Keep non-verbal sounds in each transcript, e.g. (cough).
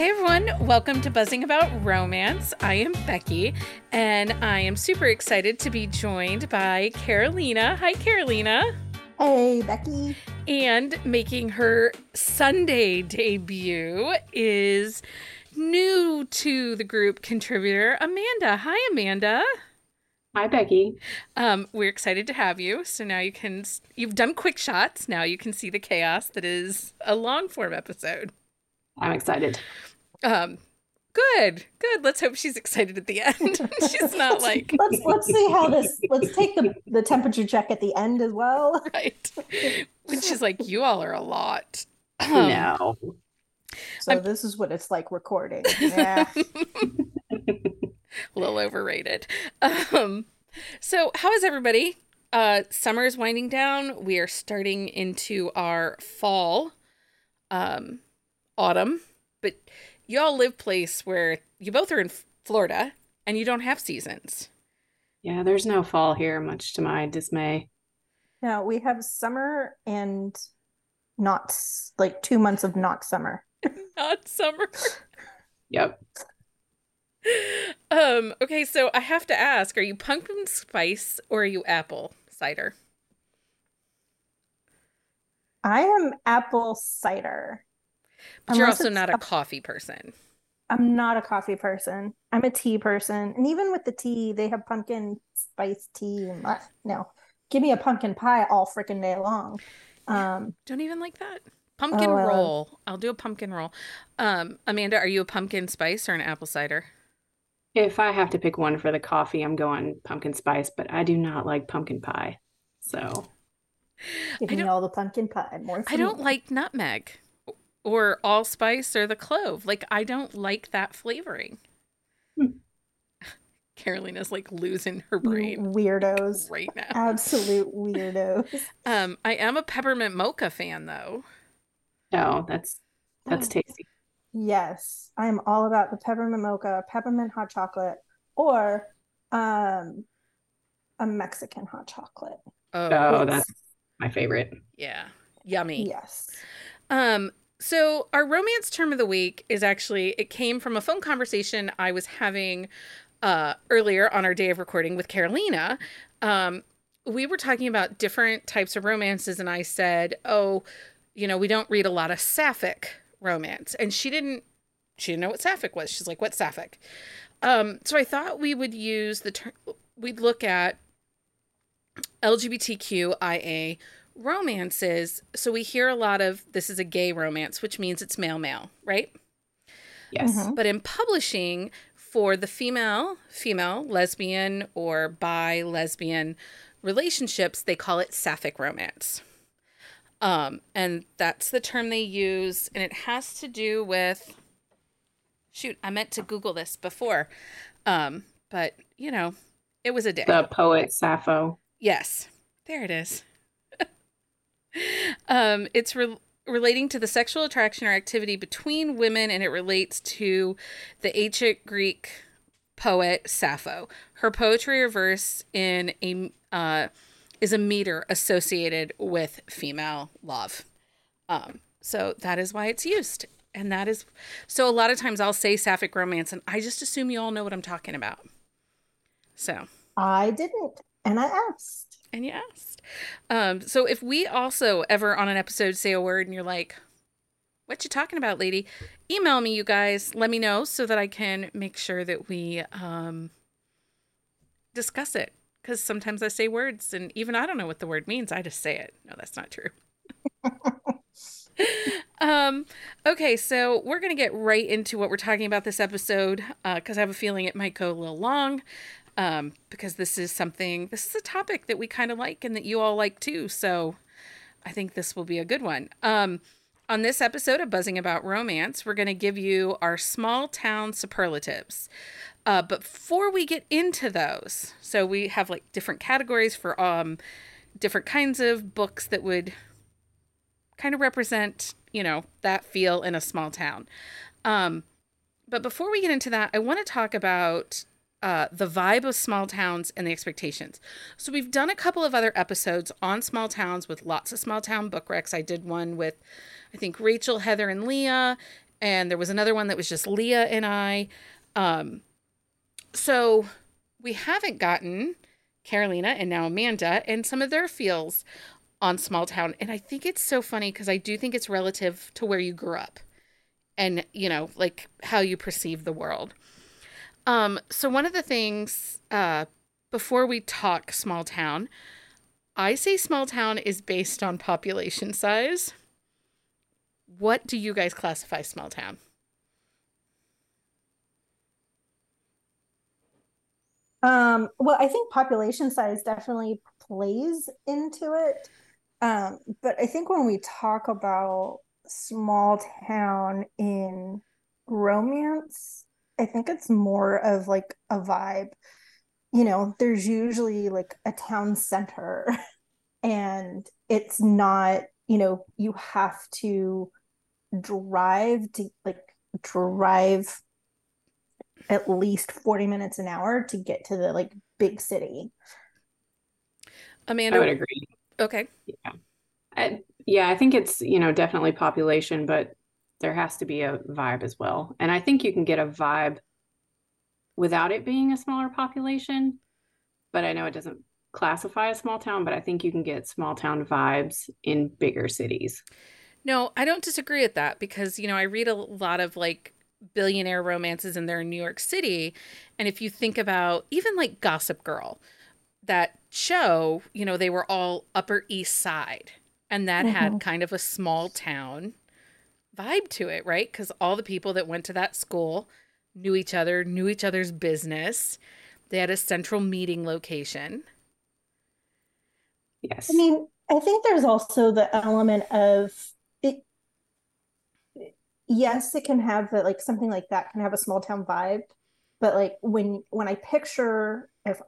Hey everyone, welcome to Buzzing About Romance. I am Becky, and I am super excited to be joined by Carolina. Hi, Carolina. Hey, Becky. And making her Sunday debut is new to the group contributor, Amanda. Hi, Amanda. Hi, Becky. Um, we're excited to have you. So now you can, you've done quick shots. Now you can see the chaos that is a long form episode. I'm excited. Um, good, good. Let's hope she's excited at the end. (laughs) she's not like let's let's see how this. Let's take the the temperature check at the end as well. (laughs) right. When she's like, "You all are a lot." Um, no. So I'm... this is what it's like recording. (laughs) Yeah. a little overrated. Um, so how is everybody? Uh, summer is winding down. We are starting into our fall, um, autumn, but y'all live place where you both are in Florida and you don't have seasons. Yeah, there's no fall here, much to my dismay. No, we have summer and not like two months of not summer. (laughs) not summer. (laughs) yep. Um, okay, so I have to ask, are you pumpkin spice or are you apple cider? I am apple cider. But you're also not a, a coffee person. I'm not a coffee person. I'm a tea person. And even with the tea, they have pumpkin spice tea. And uh, no, give me a pumpkin pie all freaking day long. Um, Don't even like that. Pumpkin oh, uh, roll. I'll do a pumpkin roll. Um, Amanda, are you a pumpkin spice or an apple cider? If I have to pick one for the coffee, I'm going pumpkin spice, but I do not like pumpkin pie. So give me all the pumpkin pie. More I don't like nutmeg or allspice or the clove. Like I don't like that flavoring. Hmm. (laughs) Carolina's like losing her brain. Weirdos. Right now. Absolute (laughs) weirdos. um, I am a peppermint mocha fan though. Oh, that's that's oh. tasty. Yes. I'm all about the peppermint mocha, peppermint hot chocolate, or um a Mexican hot chocolate. Oh, oh that's my favorite. Yeah. Yummy. Yes. Um, so, our romance term of the week is actually, it came from a phone conversation I was having uh, earlier on our day of recording with Carolina. Um, we were talking about different types of romances, and I said, Oh, you know, we don't read a lot of sapphic romance. And she didn't, she didn't know what sapphic was. She's like, "What sapphic? Um, so I thought we would use the term, we'd look at LGBTQIA romances, so we hear a lot of this is a gay romance, which means it's male male, right? Yes. Mm-hmm. But in publishing, for the female, female, lesbian, or bi lesbian relationships, they call it sapphic romance. Um, and that's the term they use, and it has to do with shoot, I meant to Google this before. Um, but you know, it was a day. The poet Sappho. Yes. There it is um, it's re- relating to the sexual attraction or activity between women, and it relates to the ancient Greek poet Sappho. Her poetry or verse in a uh, is a meter associated with female love. Um, so that is why it's used. And that is so a lot of times I'll say sapphic romance and I just assume you all know what I'm talking about. So I didn't and I asked and you asked. Um, so if we also ever on an episode say a word and you're like, what you talking about, lady? Email me, you guys. Let me know so that I can make sure that we um, discuss it. Because sometimes I say words and even I don't know what the word means. I just say it. No, that's not true. (laughs) um, okay, so we're going to get right into what we're talking about this episode because uh, I have a feeling it might go a little long um, because this is something, this is a topic that we kind of like and that you all like too. So I think this will be a good one. Um, on this episode of Buzzing About Romance, we're going to give you our small town superlatives. Uh, but before we get into those, so we have like different categories for um, different kinds of books that would kind of represent, you know, that feel in a small town. Um, but before we get into that, I want to talk about uh, the vibe of small towns and the expectations. So we've done a couple of other episodes on small towns with lots of small town book recs. I did one with, I think Rachel, Heather, and Leah, and there was another one that was just Leah and I. Um, so we haven't gotten Carolina and now Amanda and some of their feels on small town. And I think it's so funny because I do think it's relative to where you grew up and, you know, like how you perceive the world. Um, so one of the things, uh, before we talk small town, I say small town is based on population size. What do you guys classify small town? Um, well, I think population size definitely plays into it. Um, but I think when we talk about small town in romance, I think it's more of like a vibe. You know, there's usually like a town center, (laughs) and it's not, you know, you have to drive to like drive at least 40 minutes an hour to get to the like big city. Amanda, I would agree. Okay. Yeah. I, yeah, I think it's, you know, definitely population, but there has to be a vibe as well. And I think you can get a vibe without it being a smaller population. But I know it doesn't classify a small town, but I think you can get small town vibes in bigger cities. No, I don't disagree with that because, you know, I read a lot of like billionaire romances and they're in New York City. And if you think about even like Gossip Girl, that show, you know, they were all Upper East Side and that mm-hmm. had kind of a small town vibe to it, right? Because all the people that went to that school knew each other, knew each other's business. They had a central meeting location. Yes. I mean, I think there's also the element of it. Yes, it can have the, like something like that can have a small town vibe, but like when when I picture if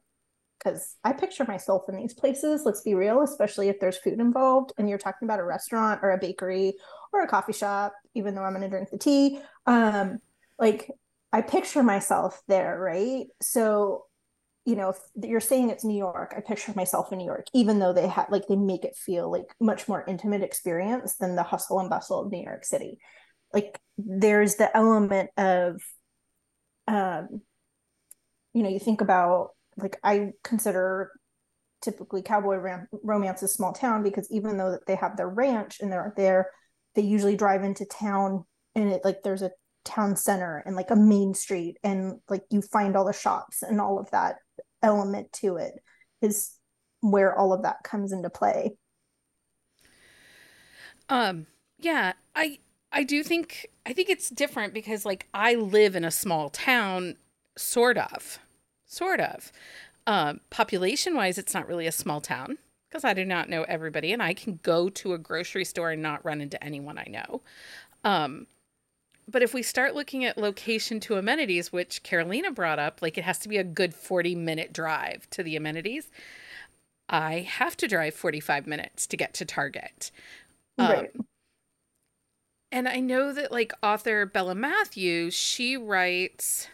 because I picture myself in these places, let's be real, especially if there's food involved and you're talking about a restaurant or a bakery or a coffee shop, even though I'm going to drink the tea. Um, like I picture myself there, right? So, you know, if you're saying it's New York, I picture myself in New York, even though they have like they make it feel like much more intimate experience than the hustle and bustle of New York City. Like there's the element of um, you know, you think about like I consider typically cowboy ram- romance is small town because even though that they have their ranch and they're there, they usually drive into town and it like there's a town center and like a main street and like you find all the shops and all of that element to it is where all of that comes into play. Um yeah, I I do think I think it's different because like I live in a small town sort of sort of. Um, population wise, it's not really a small town because I do not know everybody, and I can go to a grocery store and not run into anyone I know. Um, but if we start looking at location to amenities, which Carolina brought up, like it has to be a good 40 minute drive to the amenities. I have to drive 45 minutes to get to Target. Right. Um, and I know that like author Bella Matthews, she writes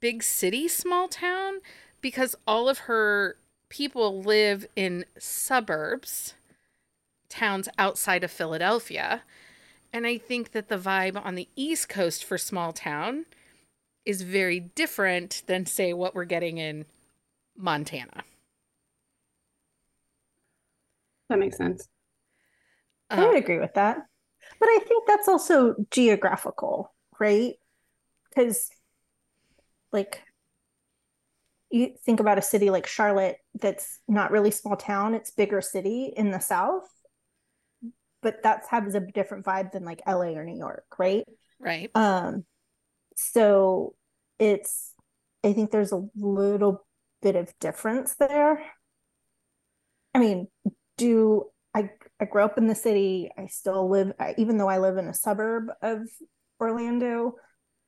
big city, small town because all of her people live in suburbs, towns outside of Philadelphia. And I think that the vibe on the East Coast for small town is very different than, say, what we're getting in Montana. That makes sense. Um, I would agree with that. But I think that's also geographical, right? Because like you think about a city like Charlotte that's not really small town, it's bigger city in the south. But that has a different vibe than like LA or New York, right? Right. Um so it's I think there's a little bit of difference there. I mean, do I I grew up in the city. I still live even though I live in a suburb of Orlando.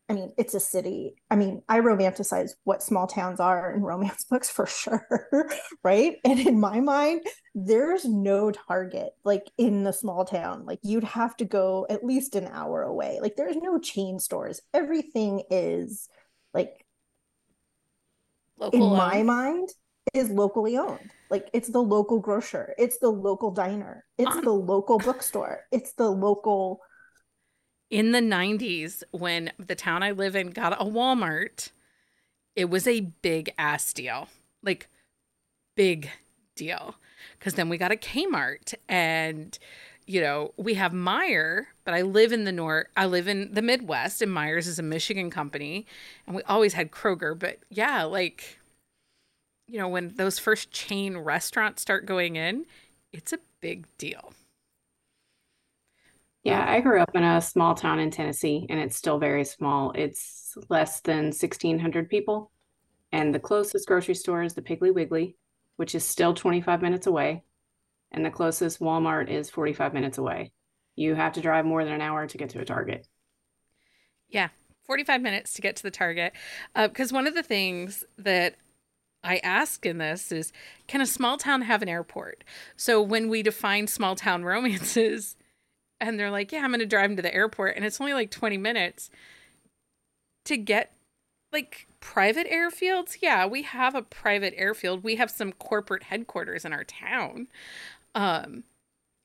I mean, it's a city. I mean, I romanticize what small towns are in romance (laughs) books for sure, (laughs) right? And in my mind, there's no target like in the small town. Like you'd have to go at least an hour away. Like there's no chain stores. Everything is like Local in owned. my mind is locally owned. Like it's the local grocer, it's the local diner, it's uh-huh. the local bookstore, it's the local in the 90s when the town I live in got a Walmart, it was a big ass deal. Like big deal. Cuz then we got a Kmart and you know, we have Meijer, but I live in the north. I live in the Midwest, and Meijers is a Michigan company, and we always had Kroger. But yeah, like, you know, when those first chain restaurants start going in, it's a big deal. Yeah, I grew up in a small town in Tennessee, and it's still very small. It's less than 1,600 people. And the closest grocery store is the Piggly Wiggly, which is still 25 minutes away and the closest Walmart is 45 minutes away. You have to drive more than an hour to get to a Target. Yeah, 45 minutes to get to the Target. Because uh, one of the things that I ask in this is can a small town have an airport? So when we define small town (laughs) romances, and they're like, yeah, I'm going to drive them to the airport, and it's only like 20 minutes to get like private airfields. Yeah, we have a private airfield. We have some corporate headquarters in our town. Um,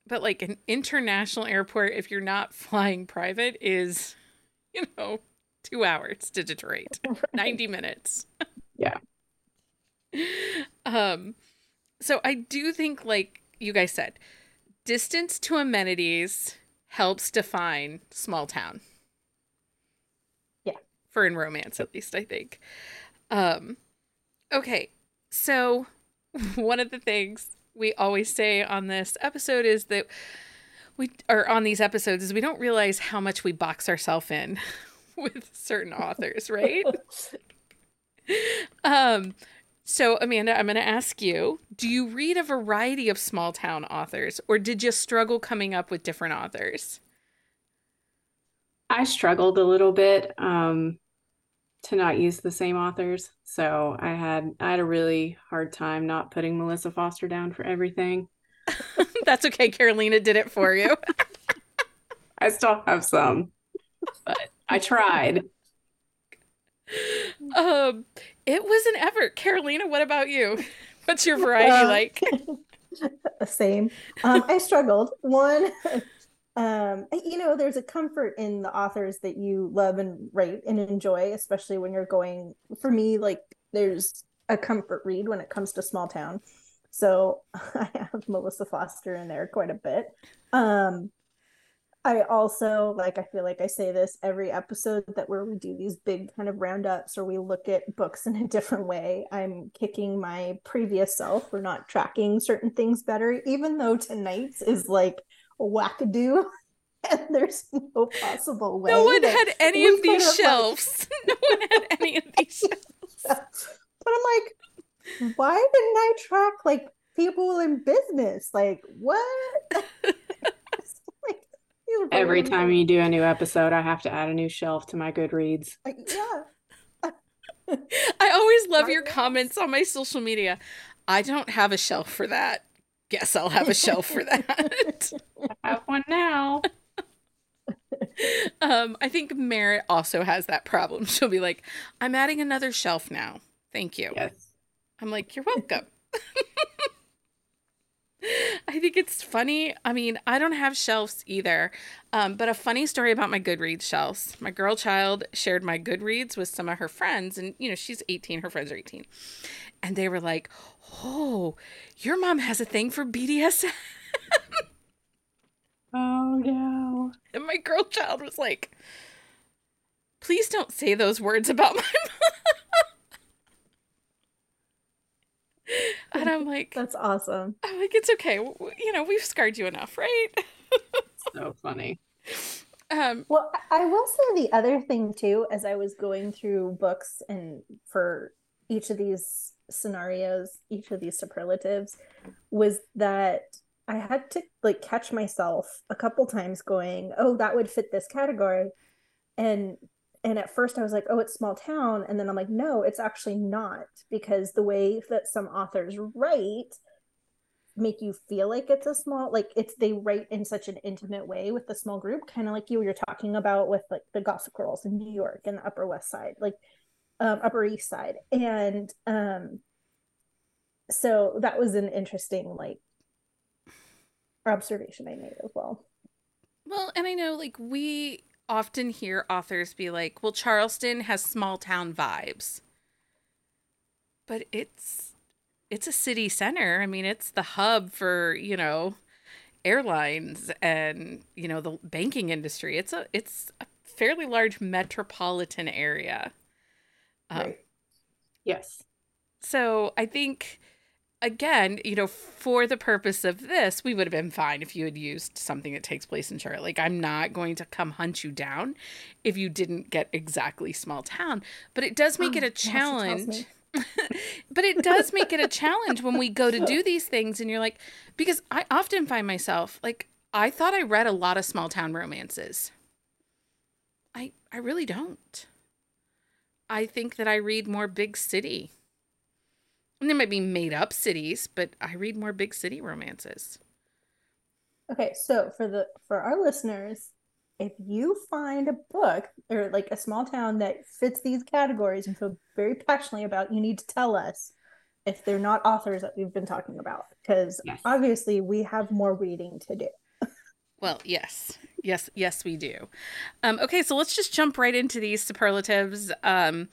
but like an international airport, if you're not (laughs) flying private, is, you know, two hours to Detroit, (laughs) 90 minutes. yeah. Um, so I do think, like you guys said, distance to amenities helps define small town. Yeah. For in romance, at least, I think. Um, okay. So (laughs) one of the things we always say on this episode is that we are on these episodes is we don't realize how much we box ourselves in (laughs) with certain authors, right? (laughs) um so Amanda, I'm going to ask you, do you read a variety of small town authors or did you struggle coming up with different authors? I struggled a little bit. Um to not use the same authors. So I had I had a really hard time not putting Melissa Foster down for everything. (laughs) That's okay. Carolina did it for you. (laughs) I still have some, but I tried. Um, it was an effort. Carolina, what about you? (laughs) What's your variety uh, like? (laughs) Same. Um, I struggled. One, (laughs) um, you know, there's a comfort in the authors that you love and write and enjoy, especially when you're going. For me, like there's a comfort read when it comes to small town. So I have Melissa Foster in there quite a bit. Um, I also like I feel like I say this every episode that where we do these big kind of roundups or we look at books (laughs) in a different way. I'm kicking my previous self for not tracking certain things better, even though tonight's is like wackadoo (laughs) and there's no possible way. (laughs) No one had any of these shelves. Like... no one had any of these shelves. But I'm like, why didn't I track like people in business? Like what? Like, Every time you do a new episode, I have to add a new shelf to my Goodreads. Yeah. (laughs) I always love your comments on my social media. I don't have a shelf for that guess I'll have a shelf for that. (laughs) I have one now. (laughs) um, I think Merritt also has that problem. She'll be like, I'm adding another shelf now. Thank you. Yes. I'm like, you're welcome. (laughs) I think it's funny. I mean, I don't have shelves either. Um, but a funny story about my Goodreads shelves. My girl child shared my Goodreads with some of her friends, and you know, she's 18, her friends are 18. And they were like, Oh, your mom has a thing for BDSM. (laughs) oh no. And my girl child was like, Please don't say those words about my (laughs) mom. And I'm like, That's awesome. I'm like, It's okay. You know, we've scarred you enough, right? (laughs) so funny. Um, well, I will say the other thing too, as I was going through books and for each of these scenarios, each of these superlatives, was that I had to like catch myself a couple times going, "Oh, that would fit this category," and and at first I was like, "Oh, it's small town," and then I'm like, "No, it's actually not," because the way that some authors write make you feel like it's a small like it's they write in such an intimate way with the small group kind of like you were talking about with like the gossip girls in new york and the upper west side like um, Upper East Side, and um, so that was an interesting like observation I made as well. Well, and I know like we often hear authors be like, well, Charleston has small town vibes. But it's it's a city center. I mean, it's the hub for, you know, airlines and, you know, the banking industry. It's a it's a fairly large metropolitan area. Um, right. Yes. So I think again, you know, for the purpose of this, we would have been fine if you had used something that takes place in Charlotte. Like, I'm not going to come hunt you down if you didn't get exactly small town, but it does make oh, it a (gasps) challenge. (laughs) but it does make it a challenge when we go to do these things, and you're like, because I often find myself like, I thought I read a lot of small town romances. I I really don't. I think that I read more big city and there might be made up cities, but I read more big city romances. Okay, so for the for our listeners, if you find a book or like a small town that fits these categories and feel very passionately about, you need to tell us if they're not authors that we've been talking about because yes. obviously we have more reading to do. well, yes. Yes, yes we do. Um okay, so let's just jump right into these superlatives. Um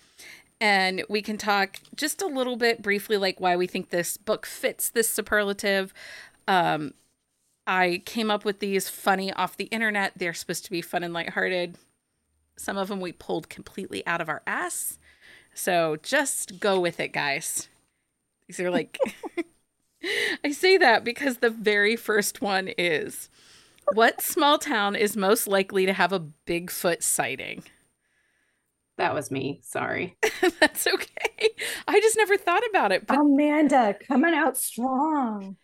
and we can talk just a little bit briefly like why we think this book fits this superlative. Um i came up with these funny off the internet. They're supposed to be fun and lighthearted. Some of them we pulled completely out of our ass. So just go with it guys. These are like (laughs) i say that because the very first one is what small town is most likely to have a bigfoot sighting that was me. Sorry. (laughs) That's okay. I just never thought about it. But... Amanda, coming out strong.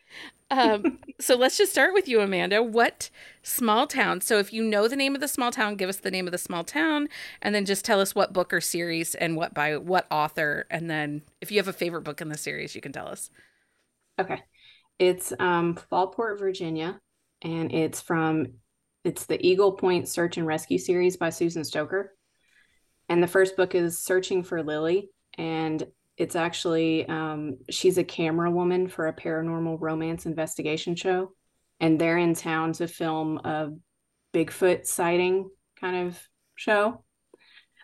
um, (laughs) so let's just start with you, Amanda. What small town? So if you know the name of the small town, give us the name of the small town, and then just tell us what book or series and what by what author. And then if you have a favorite book in the series, you can tell us. Okay, it's um, Fallport, Virginia, and it's from it's the Eagle Point Search and Rescue series by Susan Stoker. And the first book is Searching for Lilly. And it's actually, um, she's a camera woman for a paranormal romance investigation show. And they're in town to film a Bigfoot sighting kind of show.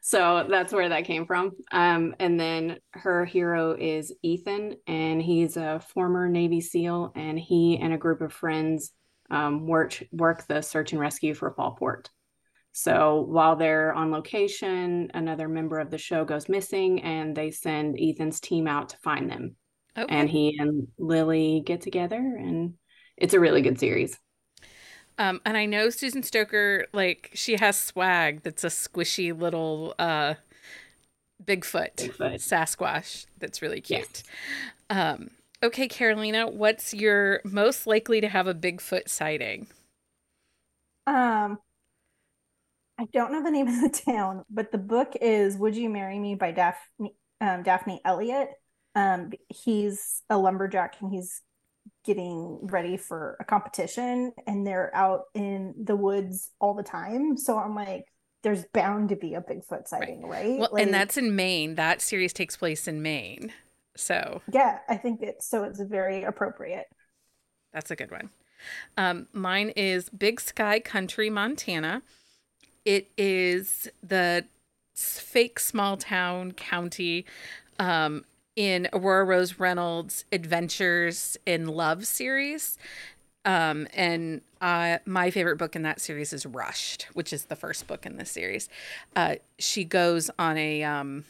So that's where that came from. Um, and then her hero is Ethan, and he's a former Navy SEAL, and he and a group of friends um, work work the search and rescue for Fallport. So while they're on location, another member of the show goes missing and they send Ethan's team out to find them. Okay. And he and Lily get together and it's a really good series. Um, and I know Susan Stoker, like she has swag that's a squishy little uh, Bigfoot, Bigfoot. Sasquatch that's really cute. Yes. Um, okay, Carolina, what's your most likely to have a Bigfoot sighting? Um, I don't know the name of the town, but the book is "Would You Marry Me" by Daphne um, Daphne Elliott. Um, he's a lumberjack and he's getting ready for a competition, and they're out in the woods all the time. So I'm like, there's bound to be a Bigfoot sighting, right? right? Well, like, and that's in Maine. That series takes place in Maine. So yeah, I think it's so it's very appropriate. That's a good one. Um, mine is Big Sky Country, Montana. It is the fake small town county um, in Aurora Rose Reynolds' Adventures in Love series. Um, and uh, my favorite book in that series is Rushed, which is the first book in the series. Uh, she goes on a um,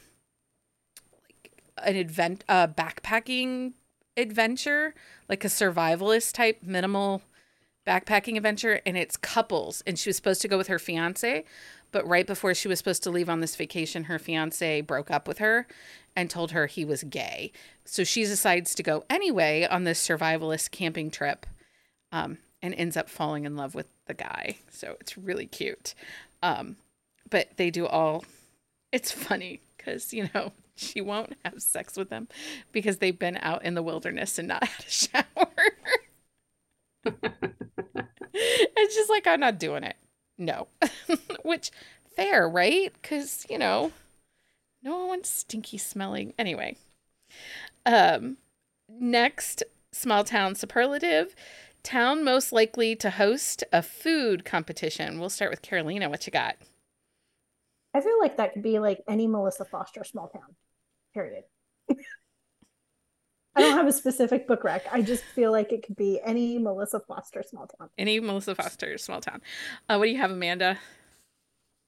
like an event, a backpacking adventure, like a survivalist type, minimal backpacking adventure and it's couples and she was supposed to go with her fiance but right before she was supposed to leave on this vacation her fiance broke up with her and told her he was gay. So she decides to go anyway on this survivalist camping trip um, and ends up falling in love with the guy. So it's really cute. Um, but they do all it's funny because you know (laughs) she won't have sex with them because they've been out in the wilderness and not had a (laughs) shower (laughs) it's just like I'm not doing it. No. (laughs) Which fair, right? Cuz, you know, no one wants stinky smelling. Anyway. Um next small town superlative town most likely to host a food competition. We'll start with Carolina. What you got? I feel like that could be like any Melissa Foster small town. Period. (laughs) I don't have a specific book rec. I just feel like it could be any Melissa Foster small town. Any Melissa Foster small town. Uh, what do you have, Amanda?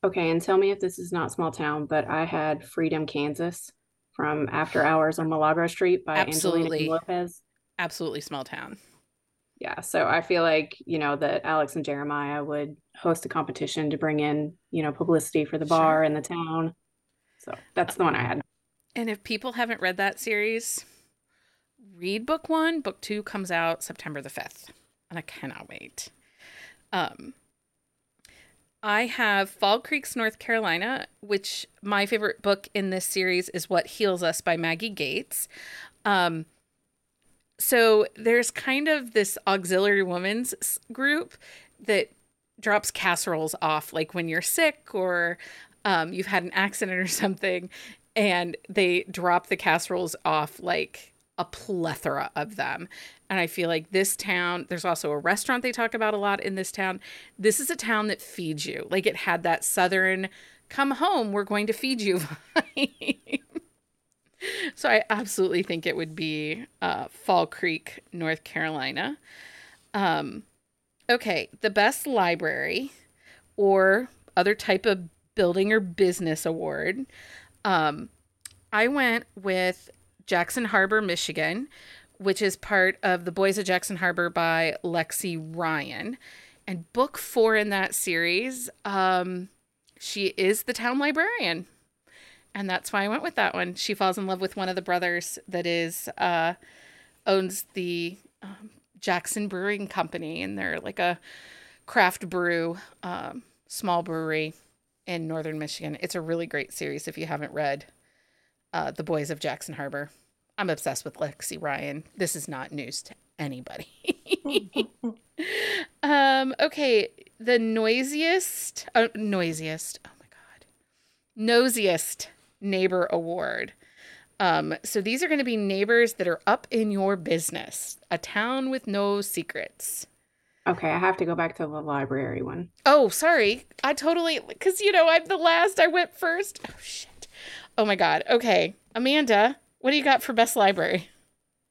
Okay, and tell me if this is not small town, but I had Freedom, Kansas from After Hours on Milagro Street by Absolutely. Angelina Lopez. Absolutely small town. Yeah, so I feel like, you know, that Alex and Jeremiah would host a competition to bring in, you know, publicity for the Sure. bar and the town. So that's the one I had. And if people haven't read that series, read book one. Book two comes out September the 5th. And I cannot wait. Um, I have Fall Creeks, North Carolina, which my favorite book in this series is What Heals Us by Maggie Gates. Um, so there's kind of this auxiliary women's group that drops casseroles off, like when you're sick or um, you've had an accident or (laughs) something, and they drop the casseroles off like a plethora of them. And I feel like this town, there's also a restaurant they talk about a lot in this town. This is a town that feeds you. Like it had that southern come home, we're going to feed you (laughs) so I absolutely think it would be uh, Fall Creek, North Carolina. Um, okay, the best library or other type of building or business award. Um, I went with Jackson Harbor, Michigan, which is part of The Boys of Jackson Harbor by Lexi Ryan. And book four in that series, um, she is the town librarian. And that's why I went with that one. She falls in love with one of the brothers that is uh, owns the um, Jackson Brewing Company, and they're like a craft brew, um, small brewery in northern Michigan. It's a really great series if you haven't read uh, The Boys of Jackson Harbor. I'm obsessed with Lexi Ryan. This is not news to anybody. (laughs) um, okay, the noisiest, uh, noisiest, oh my God, nosiest neighbor award. Um, so these are going to be neighbors that are up in your business, a town with no secrets. Okay, I have to go back to the library one. Oh, sorry. I totally, because, you know, I'm the last. I went first. Oh, shit. Oh, my God. Okay. Amanda, what do you got for best library?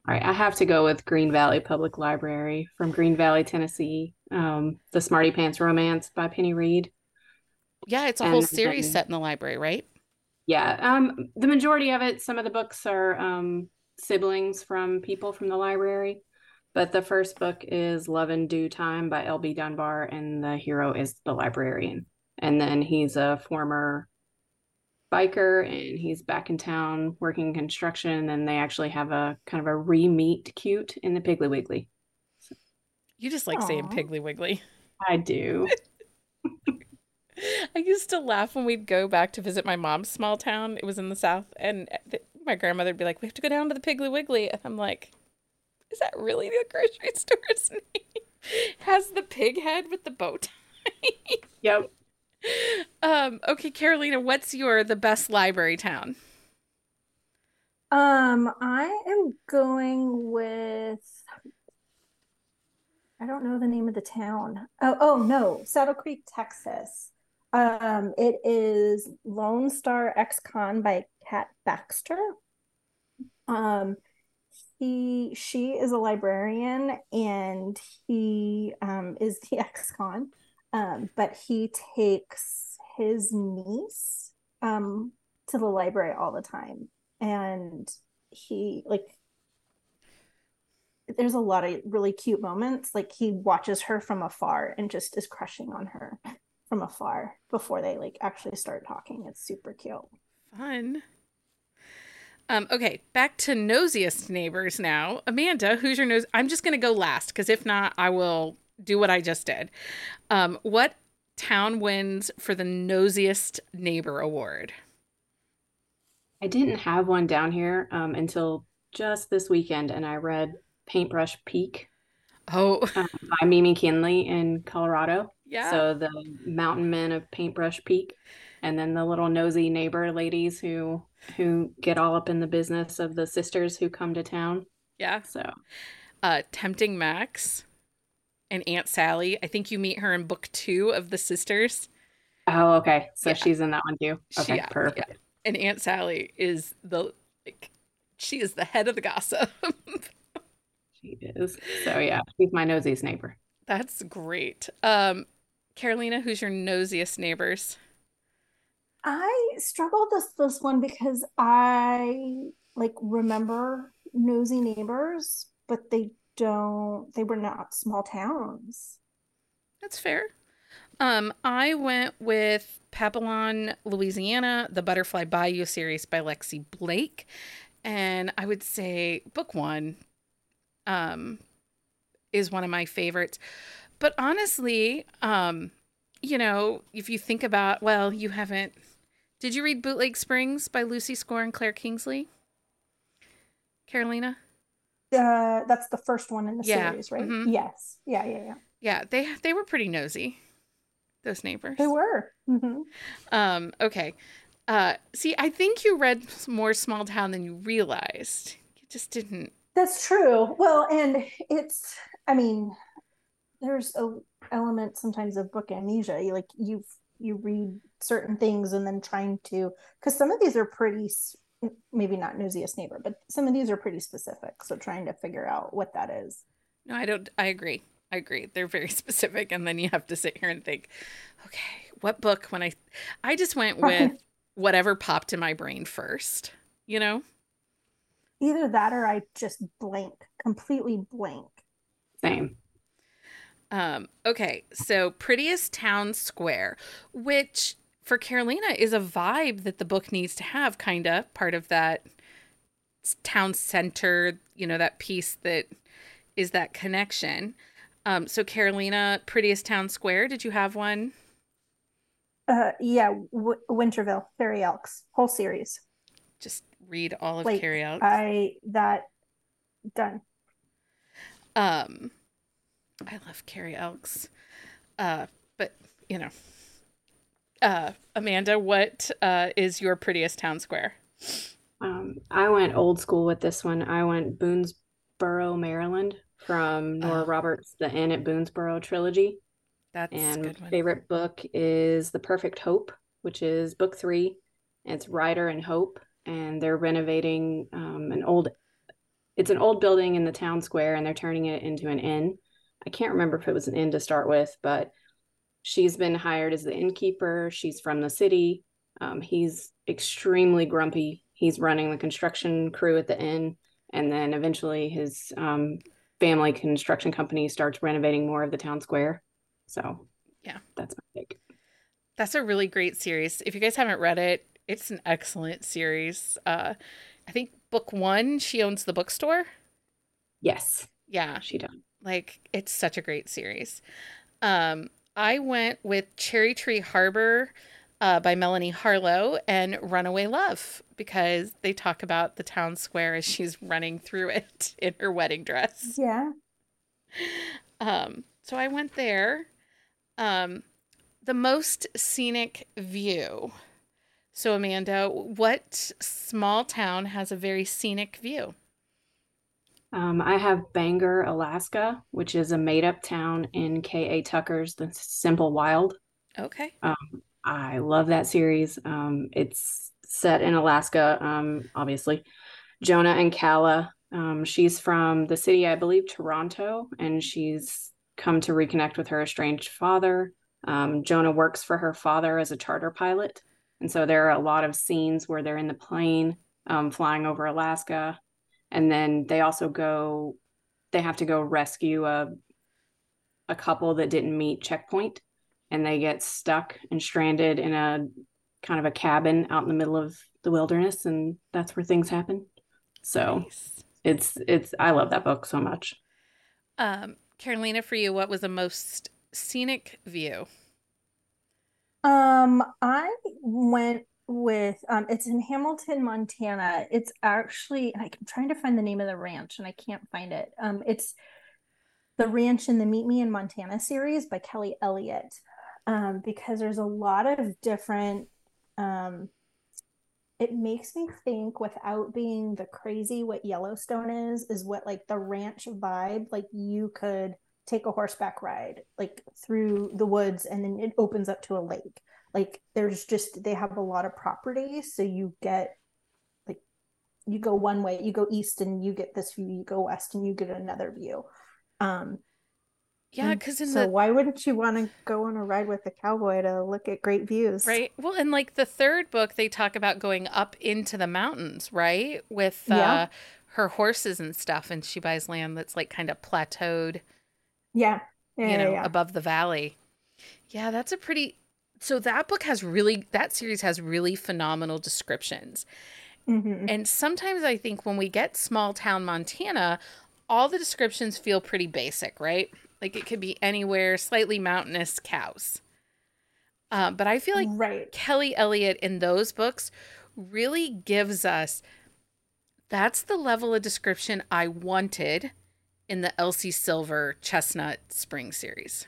All right, I have to go with Green Valley Public Library from Green Valley, Tennessee. Um, the Smarty Pants Romance by Penny Reid. Yeah, it's a And whole series set in the library, right? Yeah, um, the majority of it, some of the books are um, siblings from people from the library, but the first book is Love in Due Time by L.B. Dunbar, and the hero is the librarian. And then he's a former biker and he's back in town working construction, and they actually have a kind of a re-meet cute in the Piggly Wiggly. You just like saying Piggly Wiggly. I do. (laughs) I used to laugh when we'd go back to visit my mom's small town. It was in the south, and th- my grandmother would be like, "We have to go down to the Piggly Wiggly," and I'm like, "Is that really the grocery (laughs) store's name?" Has the pig head with the bow tie. Yep. Um. Okay, Carolina, what's your the best library town? Um, I am going with I don't know the name of the town. Oh, oh no, Saddle Creek, Texas. Um, it is Lone Star Ex-Con by Kat Baxter. Um, he she is a librarian and he um is the (laughs) ex-con. Um, but he takes his niece um to the library all the time and he like there's a lot of really cute moments like he watches her from afar and just is crushing on her from afar before they like actually start talking it's super cute Fun. Um, okay, back to nosiest neighbors now. Amanda, who's your nose? I'm just gonna go last because if not, I will do what I just did. Um, what town wins for the nosiest neighbor award? I didn't have one down here um, until just this weekend, and I read Paintbrush Peak Oh, um, by Mimi Kinley in Colorado. yeah. So the mountain men of Paintbrush Peak, and then the little nosy neighbor ladies who who get all up in the business of the sisters who come to town. yeah. So Uh, Tempting Max and Aunt Sally. I think you meet her in book two of The Sisters. Oh, okay. So Yeah. she's in that one too. She- Okay, yeah, perfect. yeah. And Aunt Sally is the like, she is the head of the gossip. (laughs) She is. So yeah, she's my nosiest neighbor. That's great. Um, Carolina, who's your nosiest neighbors? I struggled this this one because I like remember nosy neighbors, but they don't they were not small towns. That's fair. Um, I went with Papillon, Louisiana, the Butterfly Bayou series by Lexi Blake, and I would say book one, um, is one of my favorites. But honestly, um, you know, if you think about, well, you haven't. Did you read Bootleg Springs by Lucy Score and Claire Kingsley? Carolina? Uh that's the first one in the Yeah, series, right? mhm. Yes. Yeah, yeah, yeah. Yeah, they they were pretty nosy. Those neighbors. They were. hmm Um, okay. Uh, see, I think you read more small town than you realized. You just didn't. That's true. Well, and it's I mean, there's a element sometimes of book amnesia. You like you you read certain things and then trying to because some of these are pretty maybe not nosiest neighbor, but some of these are pretty specific. So trying to figure out what that is. No, I don't. I agree. I agree. They're very (laughs) specific, and then you have to sit here and think, okay, what book? When I, I just went (laughs) with whatever popped in my brain first. You know. Either that or I just blank, completely blank. Same. Um, okay, so prettiest town square, which for Carolina is a vibe that the book needs to have, kind of part of that town center, you know, that piece that is that connection. Um, so Carolina, prettiest town square, did you have one? Uh, yeah, w- Winterville, Carrie Elks, whole series. Just read all of Like, Carrie Elks. I that done. Um, I love Carrie Elks. Uh, but you know, uh, Amanda, what uh is your prettiest town square? Um, I went old school with this one. I went Boonesboro, Maryland from Nora Oh. Roberts, the Inn at Boonesboro trilogy. That's And my favorite book is The Perfect Hope, which is book three. It's Ryder and Hope, and they're renovating um, an old. It's an old building in the town square, and they're turning it into an inn. I can't remember if it was an inn to start with, but she's been hired as the innkeeper. She's from the city. Um, he's extremely grumpy. He's running the construction crew at the inn, and then eventually his um, family construction company starts renovating more of the town square. So, Yeah. that's my pick. That's a really great series. If you guys haven't read it, it's an excellent series. Uh, I think book one, she owns the bookstore. Yes, Yeah, she does. like it's such a great series. Um, I went with Cherry Tree Harbor uh, by Melanie Harlow and Runaway Love because they talk about the town square as she's running through it (laughs) in her wedding dress. Yeah. Um, so I went there. Um, the most scenic view. So Amanda, what small town has a very scenic view? Um, I have Bangor, Alaska, which is a made up town in K.A. Tucker's The Simple Wild. Okay. I love that series. Um, it's set in Alaska, um, obviously. Jonah and Calla. Um, she's from the city, I believe, Toronto, and she's come to reconnect with her estranged father. Um, Jonah works for her father as a charter pilot. And so there are a lot of scenes where they're in the plane um, flying over Alaska. And then they also go, they have to go rescue a, a couple that didn't meet checkpoint and they get stuck and stranded in a kind of a cabin out in the middle of the wilderness and that's where things happen so Nice. it's it's i love that book so much Um, Carolina, for you, what was the most scenic view? Um, I went with um it's in Hamilton, Montana. It's actually I'm trying to find the name of the ranch and I can't find it. Um it's the ranch in the Meet Me in Montana series by Kelly Elliott. Um because there's a lot of different um it makes me think without being the crazy what Yellowstone is is what like the ranch vibe like you could take a horseback ride like through the woods and then it opens up to a lake like there's just they have a lot of property so you get like you go one way you go east and you get this view you go west and you get another view. Um yeah because so the why wouldn't you want to go on a ride with a cowboy to look at great views? Right. Well in like the third book they talk about going up into the mountains right? With uh Yeah. her horses and stuff and she buys land that's like kind of plateaued yeah. Yeah you know yeah. above the valley. Yeah that's a pretty so that book has really that series has really phenomenal descriptions. Mhm. and sometimes i think when we get small town montana all the descriptions feel pretty basic right? Like it could be anywhere slightly mountainous cows. Uh, but i feel like right. Kelly elliott in those books really gives us that's the level of description i wanted in the elsie silver chestnut spring series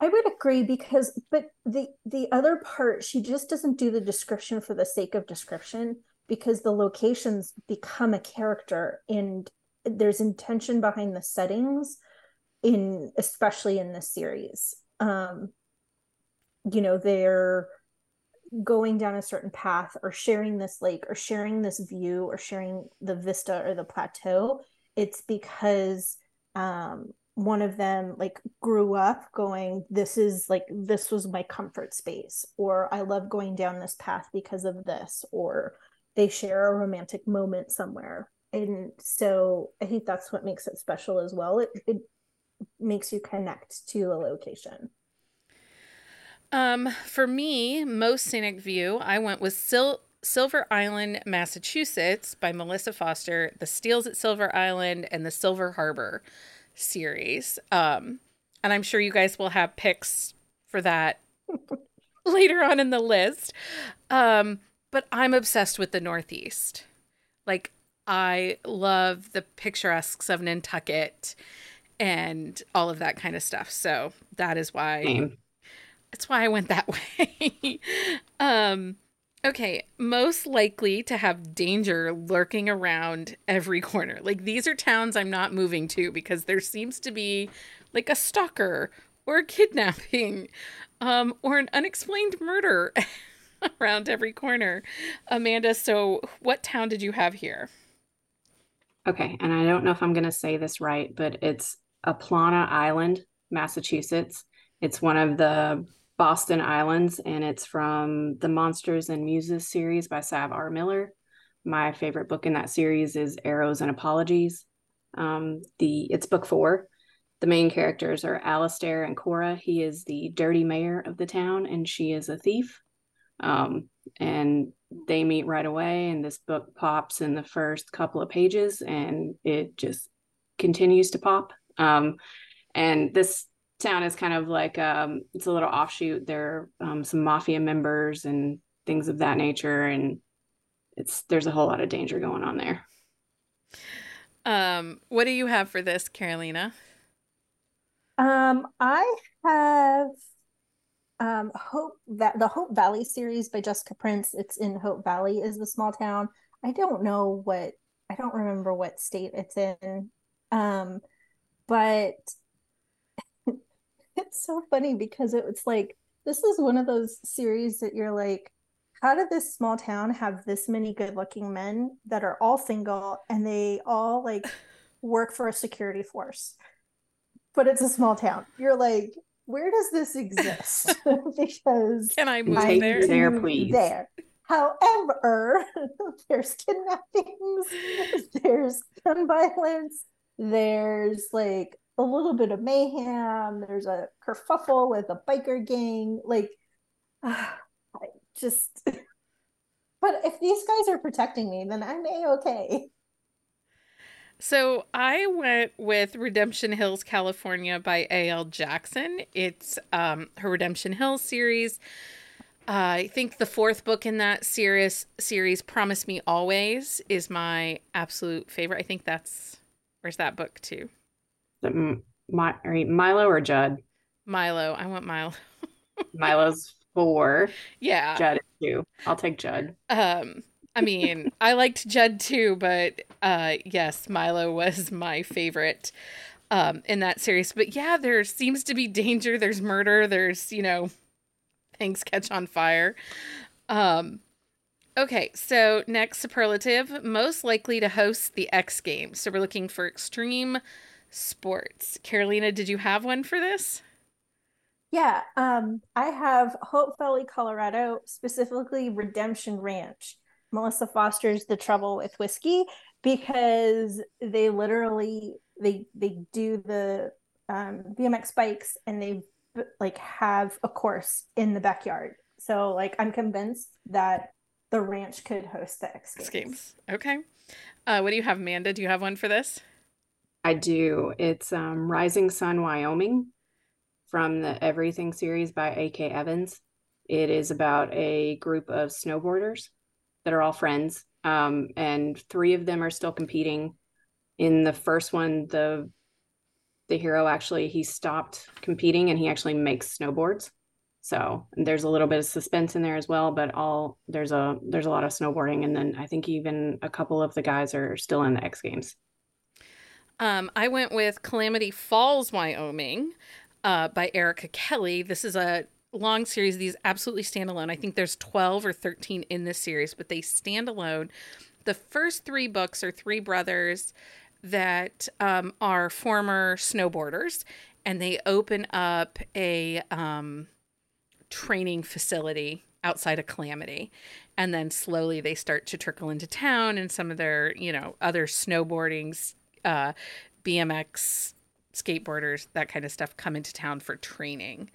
I would agree because but the the other part she just doesn't do the description for the sake of description because the locations become a character and there's intention behind the settings in especially in this series. Um you know they're going down a certain path or sharing this lake or sharing this view or sharing the vista or the plateau it's because um one of them like grew up going this is like this was my comfort space or i love going down this path because of this or they share a romantic moment somewhere. And so i think that's what makes it special as well. It, it makes you connect to a location. Um, for me, most scenic view, I went with Sil- Silver Island, Massachusetts by Melissa Foster, The Steeles at Silver Island, and the Silver Harbor series. Um, and I'm sure you guys will have picks for that (laughs) later on in the list. Um, but I'm obsessed with the Northeast. Like, I love the picturesques of Nantucket and all of that kind of stuff. So that is why Same. that's why I went that (laughs) way. um okay, most likely to have danger lurking around every corner. Like these are towns I'm not moving to because there seems to be like a stalker or a kidnapping um or an unexplained murder (laughs) around every corner. Amanda, so what town did you have here? Okay, and I don't know if I'm going to say this right, but it's Aplana Island, Massachusetts. It's one of the Boston Islands, and it's from the Monsters and Muses series by Sav R. Miller. My favorite book in that series is Arrows and Apologies. Um, the it's book four. The main characters are Alistair and Cora. He is the dirty mayor of the town, and she is a thief. Um, and they meet right away, and this book pops in the first couple of pages, and it just continues to pop. Um, and this town is kind of like um, it's a little offshoot. There are um, some mafia members and things of that nature, and it's there's a whole lot of danger going on there. Um what do you have for this, Carolina? Um, I have um Hope that the Hope Valley series by Jessica Prince. It's in Hope Valley is the small town. I don't know what I don't remember what state it's in. Um, but it's so funny because it was like this is one of those series that you're like, how did this small town have this many good-looking men that are all single and they all like (laughs) work for a security force? But it's a small town. You're like, where does this exist? (laughs) (laughs) because Can I move Take there? me there, please. There. However, there's kidnappings, there's gun violence, there's like a little bit of mayhem, there's a kerfuffle with a biker gang. Like, (sighs) I just. (laughs) But if these guys are protecting me, then I'm a okay. So I went with Redemption Hills, California by A.L. Jackson. It's um, her Redemption Hills series. Uh, I think the fourth book in that series, series Promise Me Always, is my absolute favorite. I think that's where's that book too? The, My, Milo or Judd? Milo. I want Milo. (laughs) Milo's four. Yeah. Judd is two. I'll take Judd. Um, I mean, (laughs) I liked Judd too, but uh, yes, Milo was my favorite um, in that series. But yeah, there seems to be danger. There's murder. There's you know, things catch on fire. Um, okay, so next superlative most likely to host the X Games. So we're looking for extreme sports. Carolina, did you have one for this? Yeah, um, I have Hope Valley, Colorado, specifically Redemption Ranch. Melissa Foster's The Trouble with Whiskey because they literally they they do the um, BMX bikes and they like have a course in the backyard. So like I'm convinced that the ranch could host the X Games. Games. Okay. Uh, what do you have, Amanda? Do you have one for this? I do. It's um, Rising Sun, Wyoming from the Everything series by A.K. Evans. It is about a group of snowboarders that are all friends, um, and three of them are still competing. In the first one, the the hero actually he stopped competing and he actually makes snowboards. So there's a little bit of suspense in there as well, but all there's a there's a lot of snowboarding, and then I think even a couple of the guys are still in the X Games. Um, I went with Calamity Falls, Wyoming, uh, by Erica Kelly. This is a long series. These absolutely stand alone. I think there's 12 or 13 in this series, but they stand alone. The first three books are three brothers that um, are former snowboarders, and they open up a um, training facility outside of Calamity. And then slowly they start to trickle into town, and some of their, you know, other snowboarding uh, BMX skateboarders, that kind of stuff, come into town for training.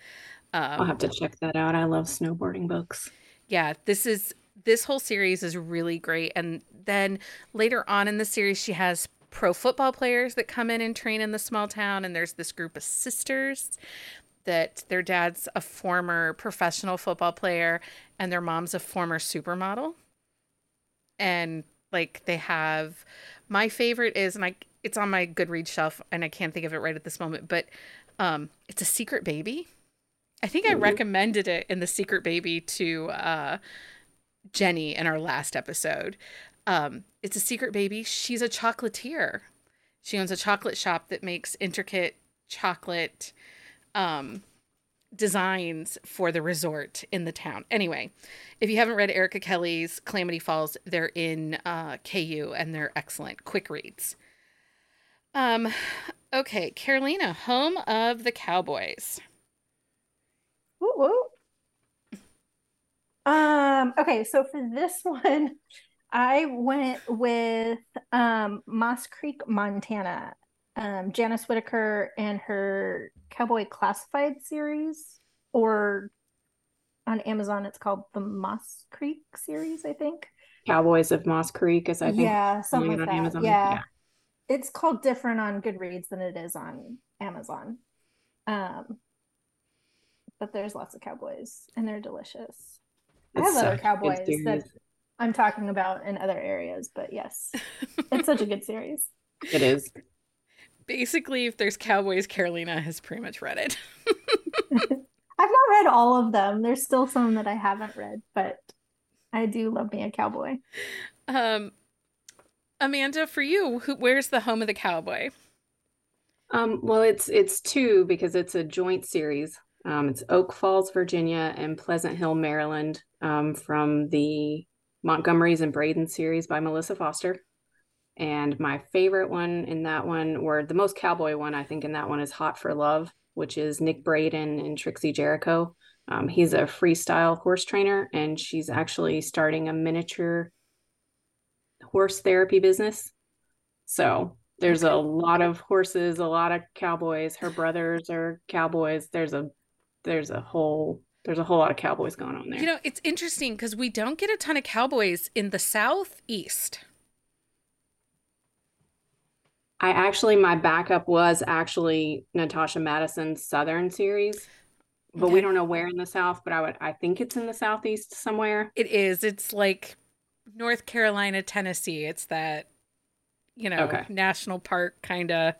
Um, I'll have to check that out. I love snowboarding books. Yeah, this is this whole series is really great. And then later on in the series, she has pro football players that come in and train in the small town, and there's this group of sisters that their dad's a former professional football player and their mom's a former supermodel. And like they have my favorite is and I it's on my Goodreads shelf and I can't think of it right at this moment, but um, it's a secret baby. I think I recommended it in the secret baby to uh, Jenny in our last episode. Um, it's a secret baby. She's a chocolatier. She owns a chocolate shop that makes intricate chocolate um, designs for the resort in the town. Anyway, if you haven't read Erica Kelly's Calamity Falls, they're in uh, KU and they're excellent. Quick reads. Um, okay, Carolina, home of the Cowboys. Woo woo. Um, okay, so for this (laughs) one, I went with um Moss Creek, Montana. Um, Janice Whiteaker and her Cowboy Classified series, or on Amazon, it's called the Moss Creek series, I think. Cowboys of Moss Creek, as I think. Yeah, something like that. Amazon. Yeah. yeah it's called different on Goodreads than it is on Amazon. Um, but there's lots of cowboys and they're delicious. It's I have other cowboys that I'm talking about in other areas, but yes, (laughs) it's such a good series. It is. Basically, if there's cowboys, Carolina has pretty much read it. (laughs) I've not read all of them. There's still some that I haven't read, but I do love me a cowboy. Um, Amanda, for you, who, where's the home of the cowboy? Um, well, it's it's two because it's a joint series. Um, it's Oak Falls, Virginia, and Pleasant Hill, Maryland, um, from the Montgomerys and Braden series by Melissa Foster. And my favorite one in that one, or the most cowboy one, I think, in that one is Hot for Love, which is Nick Braden and Trixie Jericho. Um, he's a freestyle horse trainer, and she's actually starting a miniature horse therapy business. So there's a lot of horses, a lot of cowboys. Her brothers are cowboys. There's a there's a whole there's a whole lot of cowboys going on there. You know, it's interesting because we don't get a ton of cowboys in the southeast. I actually my backup was actually Natasha Madison's Southern series. But okay. we don't know where in the south, but I would I think it's in the southeast somewhere. It is. It's like North Carolina, Tennessee. It's that, you know, okay. national park kind of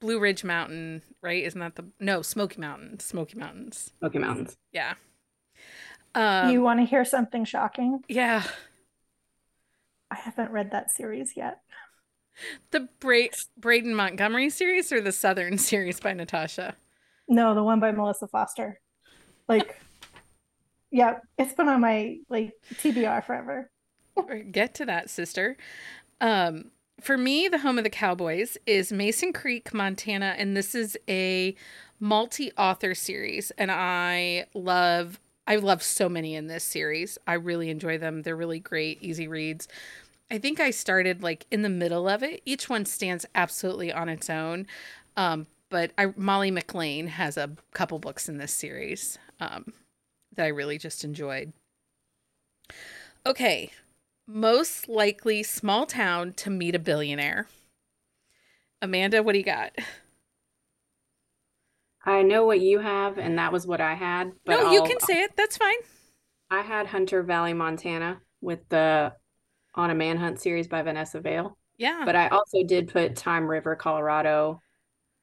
Blue Ridge Mountain, right? Isn't that the no Smoky Mountain? Smoky Mountains. Smoky Mountains. Yeah. Um, you want to hear something shocking? Yeah. I haven't read that series yet. The Bra- Braden Montgomery series or the Southern (laughs) series by Natasha? No, the one by Melissa Foster. Like yeah, it's been on my like TBR forever. (laughs) Get to that, sister. Um, for me, the home of the Cowboys is Mason Creek, Montana, and this is a multi-author series, and I love I love so many in this series. I really enjoy them. They're really great, easy reads. I think I started like in the middle of it. Each one stands absolutely on its own. Um, but I, Molly McLean has a couple books in this series um, that I really just enjoyed. Okay, most likely small town to meet a billionaire. Amanda, what do you got? I know what you have, and that was what I had. But no, you I'll, can say it. That's fine. I had Hunter Valley, Montana, with the On a Manhunt series by Vanessa Vale. Yeah. But I also did put Time River, Colorado,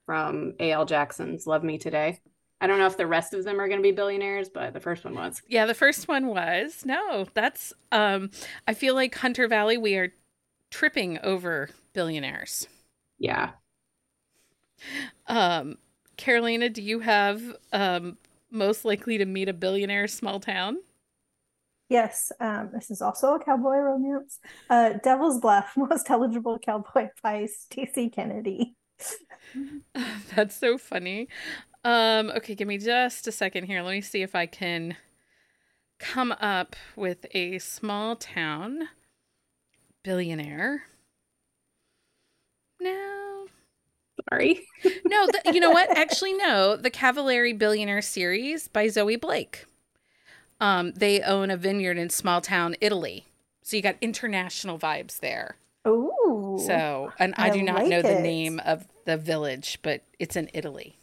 from A.L. Jackson's Love Me Today. I don't know if the rest of them are going to be billionaires, but the first one was. Yeah, the first one was. No, that's um I feel like Hunter Valley we are tripping over billionaires. Yeah. Um Carolina, do you have um most likely to meet a billionaire small town? Yes, um, this is also a cowboy romance. Uh, Devil's Bluff, (laughs) most eligible cowboy (laughs) by Stacey Kennedy. (laughs) That's so funny. Um, okay, give me just a second here. Let me see if I can come up with a small town billionaire. No. Sorry. (laughs) no, the, you know what? Actually, no. The Cavalieri Billionaire series by Zoe Blake. Um, they own a vineyard in small town Italy. So you got international vibes there. Oh. So, and I, I do not like know it. the name of the village, but it's in Italy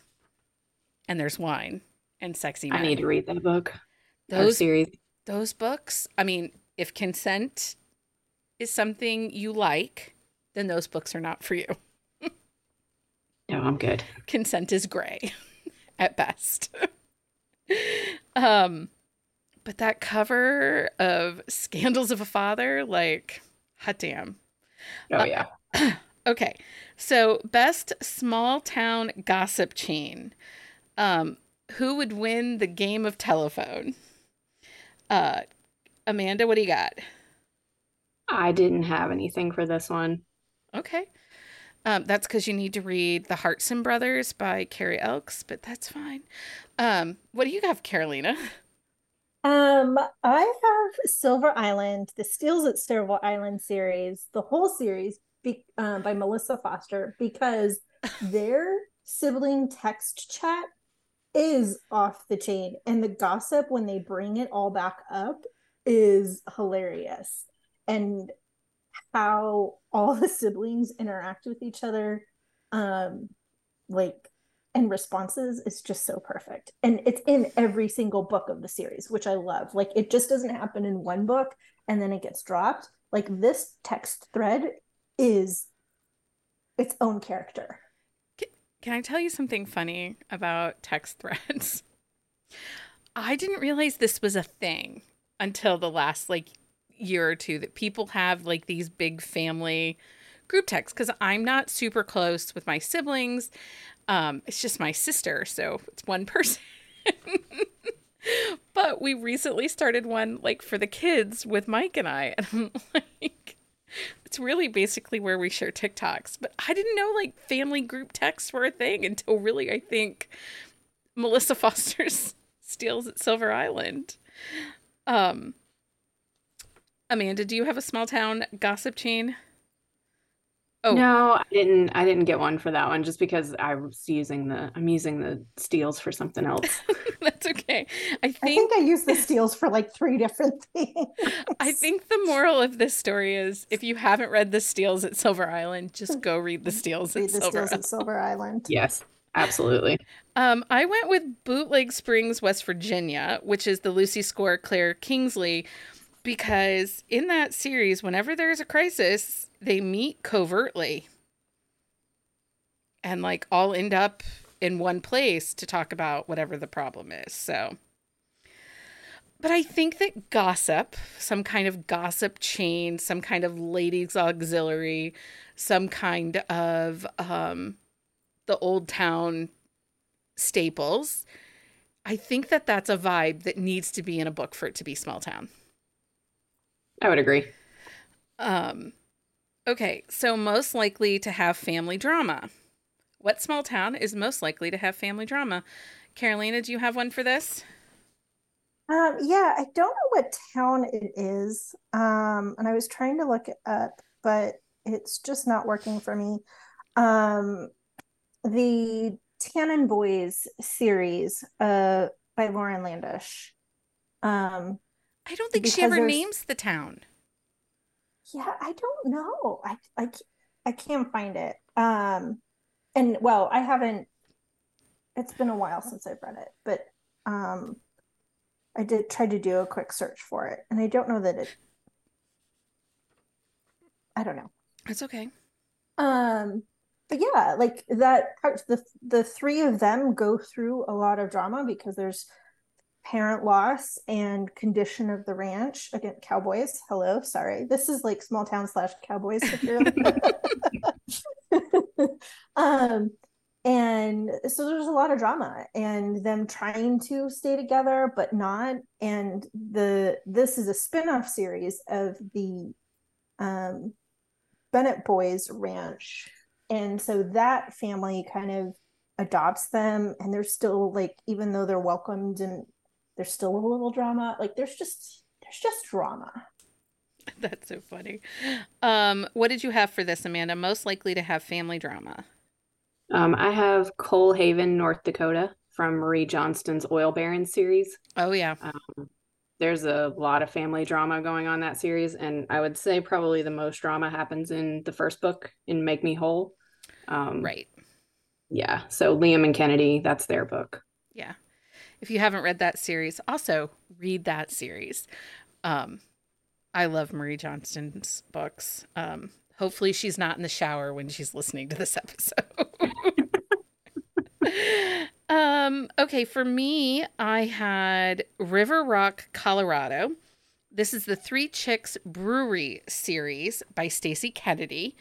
and there's wine and sexy men. I need to read that book. Those series. Those books. I mean, if consent is something you like, then those books are not for you. no, I'm good. Consent is gray (laughs) at best. (laughs) um but that cover of Scandals of a Father, like hot damn. Oh yeah. Uh, (clears throat) okay. So best small town gossip chain. Um, who would win the game of telephone? Uh, Amanda, what do you got? I didn't have anything for this one. Okay. Um, that's because you need to read The Hartson Brothers by Carrie Elks, but that's fine. Um, what do you have, Carolina? Um, I have Silver Island, the Steeles at Silver Island series, the whole series be, um, by Melissa Foster, because (laughs) their sibling text chat is off the chain. And the gossip when they bring it all back up is hilarious. And how all (laughs) the siblings interact with each other um like and responses is just so perfect. And it's in every single book of the series which i love. Like it just doesn't happen in one book and then it gets dropped. Like this text thread is its own character can I tell you something funny about text threads? (laughs) I didn't realize this was a thing until the last like year or two that people have like these big family group texts because I'm not super close with my siblings. Um, it's just my sister, so it's one (laughs) person. but we recently started one like for the kids with Mike and I, (laughs) and I'm like, it's really basically where we share TikToks. But I didn't know like family group texts were a thing until really, I think, Melissa (laughs) Foster's Steeles at Silver Island. Um, Amanda, do you have a small town gossip chain? Oh no, I didn't. I didn't get one for that one just because I was using the. I'm using the Steeles for something (laughs) else. That's okay. I think I, think I use the Steeles for like three different (laughs) things. I think the moral of this story is if you haven't read the Steeles at Silver Island, just go read the Steeles read at the Silver Steeles Island. at Silver Island. Yes, absolutely. Um, I went with Bootleg Springs, West Virginia, which is the Lucy Score Claire Kingsley because in that series, whenever there's a crisis, they meet covertly and like all end up in one place to talk about whatever the problem is. So, but I think that gossip, some kind of gossip chain, some kind of ladies' auxiliary, some kind of um, the old town staples, I think that that's a vibe that needs to be in a book for it to be small town. I would agree. Um, okay, so most likely to have family drama. What small town is most likely to have family drama? Carolina, do you have one for this? Um, yeah, I don't know what town it is. Um, and I was trying to look it up, but it's just not working for me. Um, the Tannen Boys series uh, by Lauren Landish. Um, I don't think she ever names the town. Yeah, I don't know. I I I can't find it. Um, and well, I haven't. It's been a while since I've read it, but um, I did try to do a quick search for it, and I don't know that it. I don't know. It's okay. Um, but yeah, like that. The the three of them go through a lot of drama because there's parent loss and condition of the ranch again cowboys. Hello sorry. This is like small town slash cowboys (laughs) um and so there's a lot of drama and them trying to stay together but not. And the this is a spin-off series of the um bennett boys ranch. And so that family kind of adopts them and they're still like even though they're welcomed and there's still a little drama. Like there's just there's just drama. (laughs) That's so funny. Um, what did you have for this, Amanda? Most likely to have family drama. Um, I have Coal Haven, North Dakota, from Marie Johnston's Oil Baron series. Oh yeah. Um, there's a lot of family drama going on that series, and I would say probably the most drama happens in the first book in Make Me Whole. Um, right. Yeah. So Liam and Kennedy, that's their book. Yeah if you haven't read that series, also read that series. Um, I love Marie Johnston's books. Um, hopefully, she's not in the shower when she's listening to this (laughs) episode. um, okay, for me, I had River Rock, Colorado. This is the Three Chicks Brewery series by Stacey Kennedy.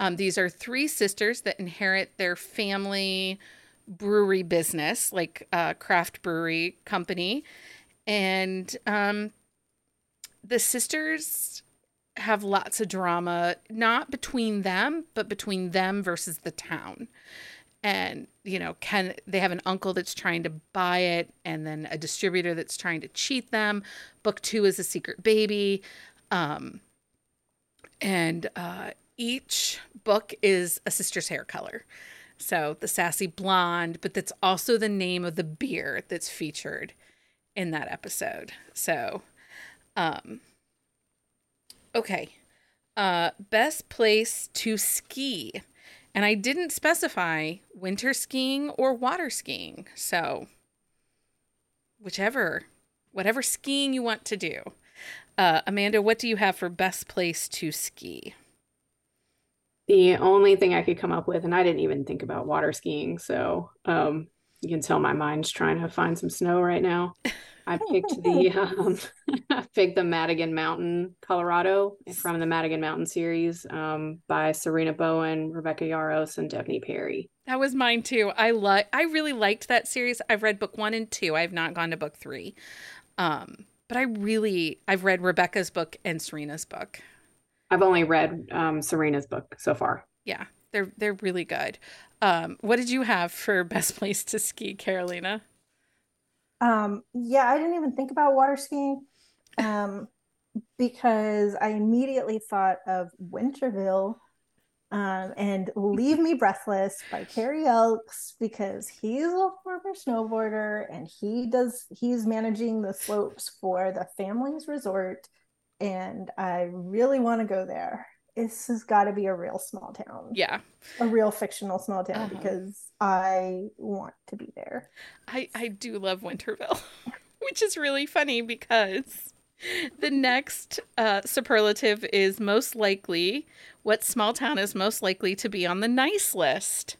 Um, these are three sisters that inherit their family brewery business, like a craft brewery company. And um, the sisters have lots of drama, not between them, but between them versus the town. And, you know, can they have an uncle that's trying to buy it and then a distributor that's trying to cheat them. Book two is a secret baby. Um, and uh, each book is a sister's hair color. So the sassy blonde, but that's also the name of the beer that's featured in that episode. So, um, okay. Uh, best place to ski. And I didn't specify winter skiing or water skiing. So, whichever, whatever skiing you want to do. Uh, Amanda, what do you have for best place to ski? The only thing I could come up with, and I didn't even think about water skiing. So um, you can tell my mind's trying to find some snow right now. I picked the (laughs) um, I (laughs) picked the Madigan Mountain, Colorado, from the Madigan Mountain series um, by Sarina Bowen, Rebecca Yarros, and Devney Perry. That was mine too. I like I really liked that series. I've read book one and two. I have not gone to book three. Um, but I really I've read Rebecca's book and Sarina's book. I've only read um, Sarina's book so far. Yeah, they're they're really good. Um, what did you have for (laughs) best place to ski, Carolina? Um, yeah, I didn't even think about water skiing um, because I immediately thought of Winterville um, and Leave Me Breathless by Carrie Elks because he's a former snowboarder and he does he's managing the slopes for the family's resort and I really want to go there. This has got to be a real small town. Yeah. A real fictional small town uh-huh. because I want to be there. I, I do love Winterville, (laughs) which is really funny because the next uh, superlative is most likely what small town is most likely to be on the nice list.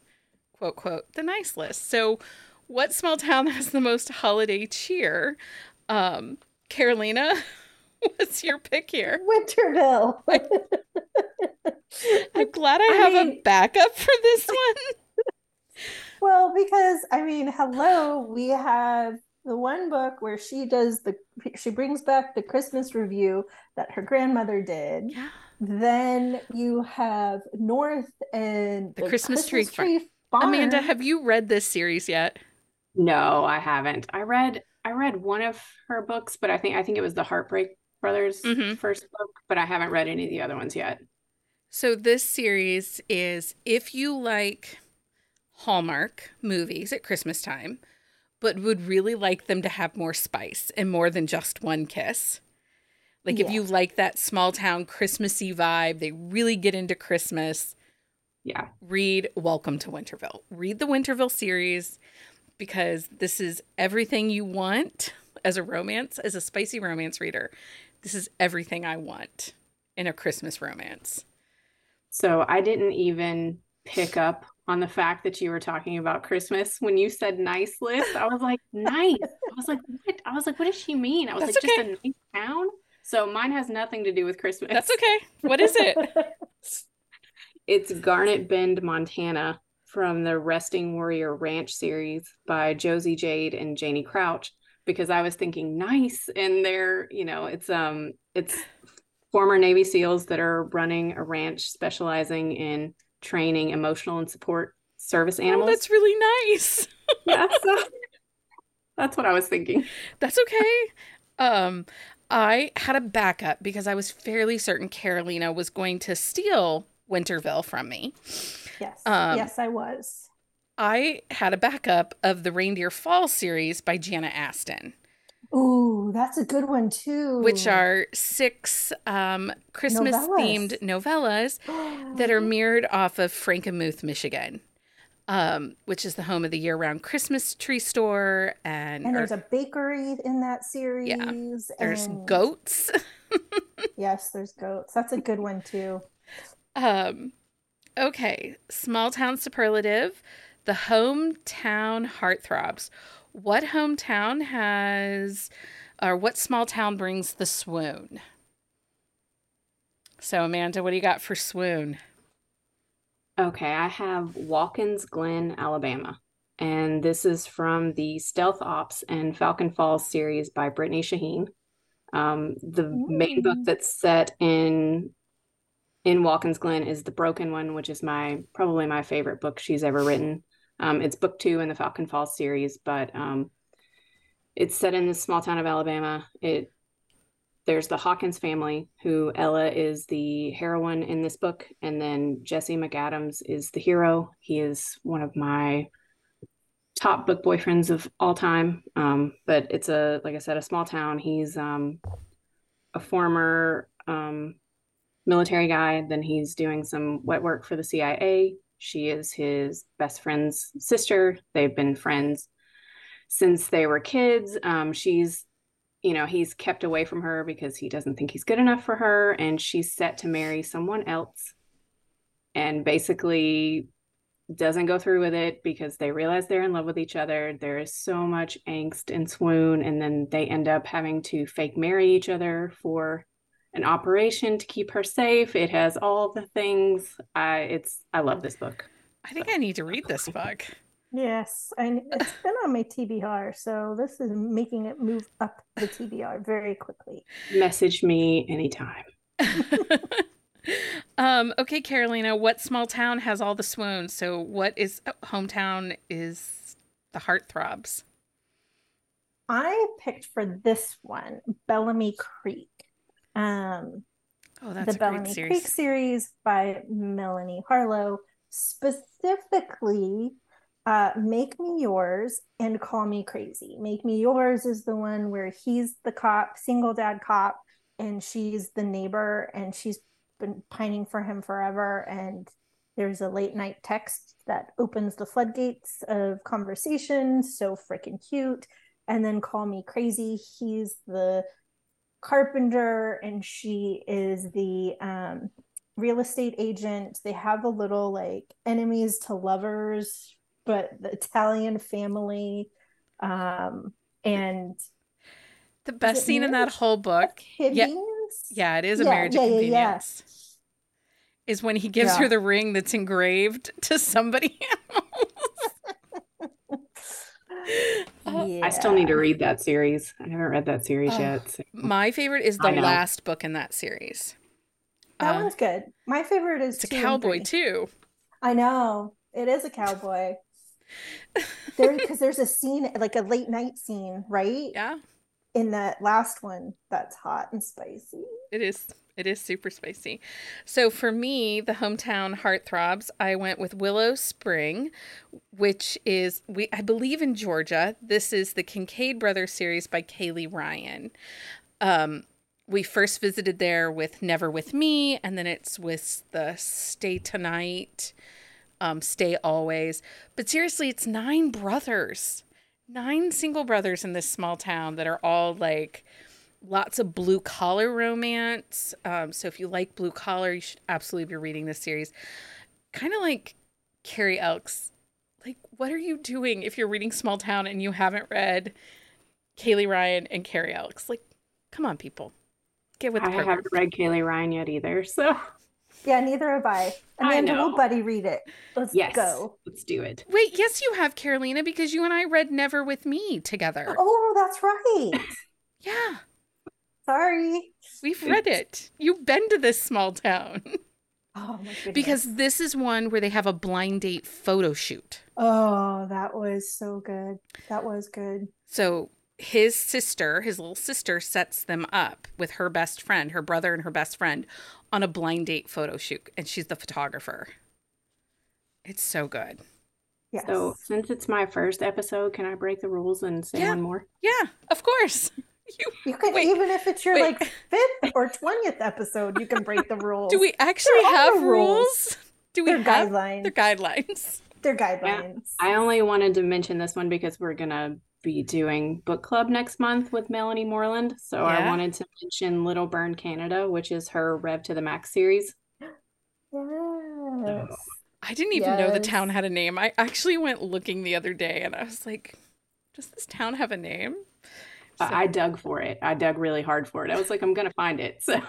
Quote, quote, the nice list. So, what small town (laughs) has the most holiday cheer? Um, Carolina. (laughs) What's your pick here? Winterville. I'm glad I, (laughs) I have mean, a backup for this (laughs) one. well, because I mean, hello, we have the one book where she does the she brings back the Christmas review that her grandmother did. Yeah. Then you have North and the, the Christmas, Christmas, Tree, Tree Farm. Amanda, have you read this series yet? No, I haven't. I read I read one of her books, but I think I think it was the Heartbreak Brothers mm-hmm. first book, but I haven't read any of the other ones yet. So this series is if you like Hallmark movies at Christmas time, but would really like them to have more spice and more than just one kiss. Like yeah. if you like that small town Christmassy vibe, they really get into Christmas. Yeah. Read Welcome to Winterville. Read the Winterville series because this is everything you want as a romance, as a spicy romance reader. This is everything I want in a Christmas romance. So I didn't even pick up on the fact that you were talking about Christmas when you said nice list. I was like, nice. I was like, what? I was like, what does she mean? I was That's like, okay. just a nice town. So mine has nothing to do with Christmas. That's okay. What is it? (laughs) it's Garnet Bend, Montana from the Resting Warrior Ranch series by Josie Jade and Janie Crouch because I was thinking nice and they're, you know, it's um it's former Navy SEALs that are running a ranch specializing in training emotional and support service oh, animals. Oh, that's really nice. (laughs) yeah, so that's what I was thinking. That's okay. Um, I had a backup because I was fairly certain Carolina was going to steal Winterville from me. Yes. Um, yes, I was. I had a backup of the Reindeer Fall series by Jana Aston. Ooh, that's a good one too. Which are six um, Christmas themed novellas (gasps) that are mirrored off of Frankenmuth, Michigan, um, which is the home of the year round Christmas tree store. And, and there's a bakery in that series. Yeah. There's and... goats. (laughs) yes, there's goats. That's a good one too. Um, okay. Small town superlative. The hometown heartthrobs what hometown has, or what small town brings the swoon? So, Amanda, what do you got for swoon? Okay, I have Watkins Glen, Alabama. And this is from the Stealth Ops and Falcon Falls series by Brittney Sahin. Um, the Ooh. main book that's set in in Watkins Glen is the Broken One, which is my probably my favorite book she's ever written. Um, it's book two in the Falcon Falls series, but um, it's set in this small town of Alabama. It there's the Hawkins family, who Ella is the heroine in this book, and then Jesse McAdams is the hero. He is one of my top book boyfriends of all time. Um, but it's a like I said, a small town. He's um, a former um, military guy. Then he's doing some wet work for the CIA. She is his best friend's sister. They've been friends since they were kids. Um, she's, you know, he's kept away from her because he doesn't think he's good enough for her. And she's set to marry someone else and basically doesn't go through with it because they realize they're in love with each other. There is so much angst and swoon. And then they end up having to fake marry each other for an operation to keep her safe. It has all the things. I it's I love this book. I think I need to read this book. Yes, and it's (laughs) been on my TBR, so this is making it move up the TBR very quickly. Message me anytime. (laughs) um, okay, Carolina, what small town has all the swoons? So, what is oh, hometown is the heartthrobs? I picked for this one Bellamy Creek. Um, oh, that's the Bellamy series. Creek series by Melanie Harlow, specifically uh, Make Me Yours and Call Me Crazy. Make Me Yours is the one where he's the cop, single dad cop, and she's the neighbor, and she's been pining for him forever. And there's a late night text that opens the floodgates of conversation. So freaking cute. And then Call Me Crazy, he's the carpenter and she is the um, real estate agent. They have a little like enemies to lovers, but the Italian family. Um, and the best scene in that whole book. Yeah, yeah, it is a yeah, marriage yeah, convenience. Yeah, is when he gives her the ring that's engraved to somebody (laughs) else. (laughs) I still need to read that series. I haven't read that series Oh, yet. so- My favorite is the last book in that series. That Uh, one's good. My favorite is It's a cowboy too. I know it is a cowboy. (laughs) there, because there's a scene, like a late night scene, right? Yeah, In that last one, that's hot and spicy. it is. It is super spicy. So for me, the hometown heartthrobs, I went with Willow Spring, which is we I believe in Georgia. This is the Kincaid Brothers series by Kaylee Ryan. Um, we first visited there with Never With Me, and then it's with the Stay Tonight, um, Stay Always. But seriously, it's nine brothers, nine single brothers in this small town that are all like lots of blue collar romance. Um, so if you like blue collar, you should absolutely be reading this series. Kind of like Carrie Elks. Like, what are you doing if you're reading Small Town and you haven't read Kaylee Ryan and Carrie Elks? Like, come on, people. Get with the I program. haven't read Kaylee Ryan yet either. So Yeah, neither have I. I Amanda, know. will buddy read it. Let's yes, go. let's do it. Wait, yes, you have, Carolina, because you and I read Never With Me together. Oh, that's right. (laughs) Yeah, Sorry. we've read it. You've been to this small town. (laughs) Oh my goodness. because this is one where they have a blind date photo shoot. oh, that was so good. That was good. So his sister, his little sister, sets them up with her best friend, her brother and her best friend, on a blind date photo shoot, and she's the photographer. It's so good. Yes. So since it's my first episode, can I break the rules and say Yeah. one more? Yeah, of course. (laughs) You you can wait, even if it's your wait. like fifth or twentieth episode, you can break the rules. do we actually There are have rules. rules? Do we They're have guidelines. They're guidelines? They're guidelines. I only wanted to mention this one because we're gonna be doing book club next month with Melanie Moreland. So I wanted to mention Little Burn Canada, which is her Rev to the Max series. Yes. I didn't even know the town had a name. I actually went looking the other day, and I was like, "Does this town have a name?" So- I I dug for it. I dug really hard for it. I was like, I'm gonna find it. So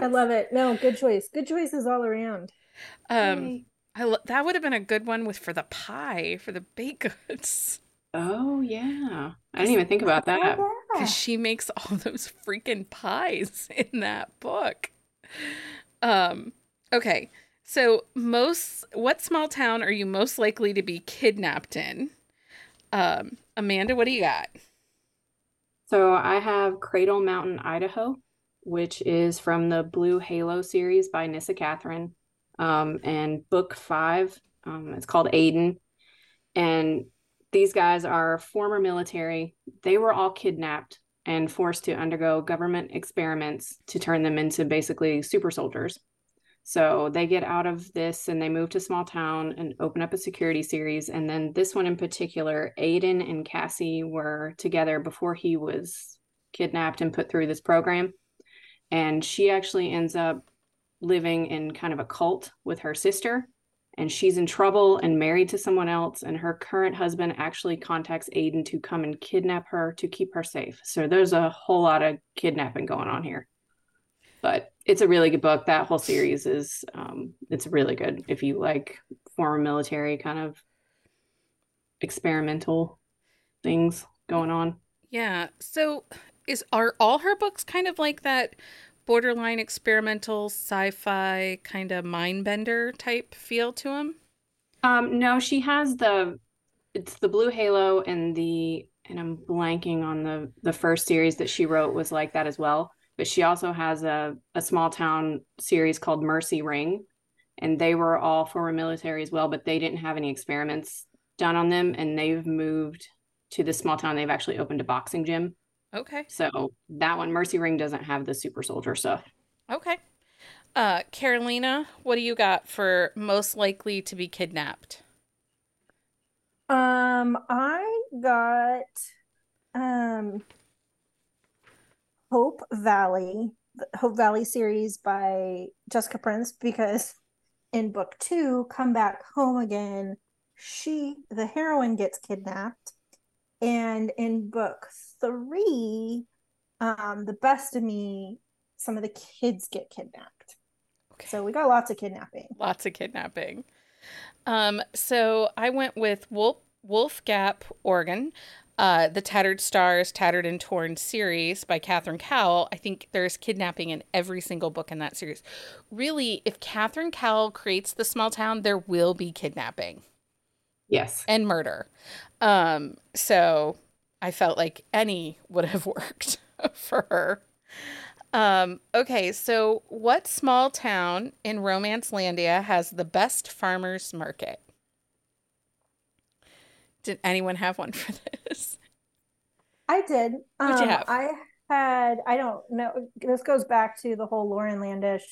I love it. No, good choice. Good choices all around. um, Yay. I lo- that would have been a good one with for the pie for the baked (laughs) goods. oh yeah, I didn't even think about that. Yeah. because she makes all (laughs) those freaking pies (laughs) in that book. Um, okay, so most what small town are you most likely to be kidnapped in? Um, Amanda, what do you got? So I have Cradle Mountain, Idaho, which is from the Blue Halo series by Nissa Catherine. Um, and book five, um, it's called Aiden. And these guys are former military. They were all kidnapped and forced to undergo government experiments to turn them into basically super soldiers. So they get out of this and they move to small town and open up a security series. And then this one in particular, Aiden and Cassie were together before he was kidnapped and put through this program. And she actually ends up living in kind of a cult with her sister. And she's in trouble and married to someone else. And her current husband actually contacts Aiden to come and kidnap her to keep her safe. So there's a whole lot of kidnapping going on here but it's a really good book. That whole series is um, it's really good if you like former military kind of experimental things going on. Yeah. So is are all her books kind of like that borderline experimental sci-fi kind of mind bender type feel to them? Um, no, she has the it's the Blue Halo and the and I'm blanking on the the first series that she wrote was like that as well. But she also has a a small town series called Mercy Ring, and they were all former military as well, but they didn't have any experiments done on them, and they've moved to this small town. They've actually opened a boxing gym. Okay. So that one, Mercy Ring, doesn't have the super soldier stuff. Okay. Uh Carolina, what do you got for most likely to be kidnapped? Um, I got um Hope Valley, the Hope Valley series by Jessica Prince because in book two, Come Back Home Again, she, the heroine, gets kidnapped. And in book three, um, The Best of Me, some of the kids get kidnapped. Okay. So we got lots of kidnapping. Lots of kidnapping. Um, so I went with Wolf Wolf Gap, Oregon. Uh, the Tattered Stars, Tattered and Torn series by Catherine Cowles. I think there's kidnapping in every single book in that series. Really, if Catherine Cowles creates the small town, there will be kidnapping. Yes. And murder. Um, so I felt like any would have (laughs) worked for her. Um, okay, so what small town in Romancelandia has the best farmers market? Did anyone have one for this? I did. What'd um, you have? I had, I don't know. This goes back to the whole Lauren Landish,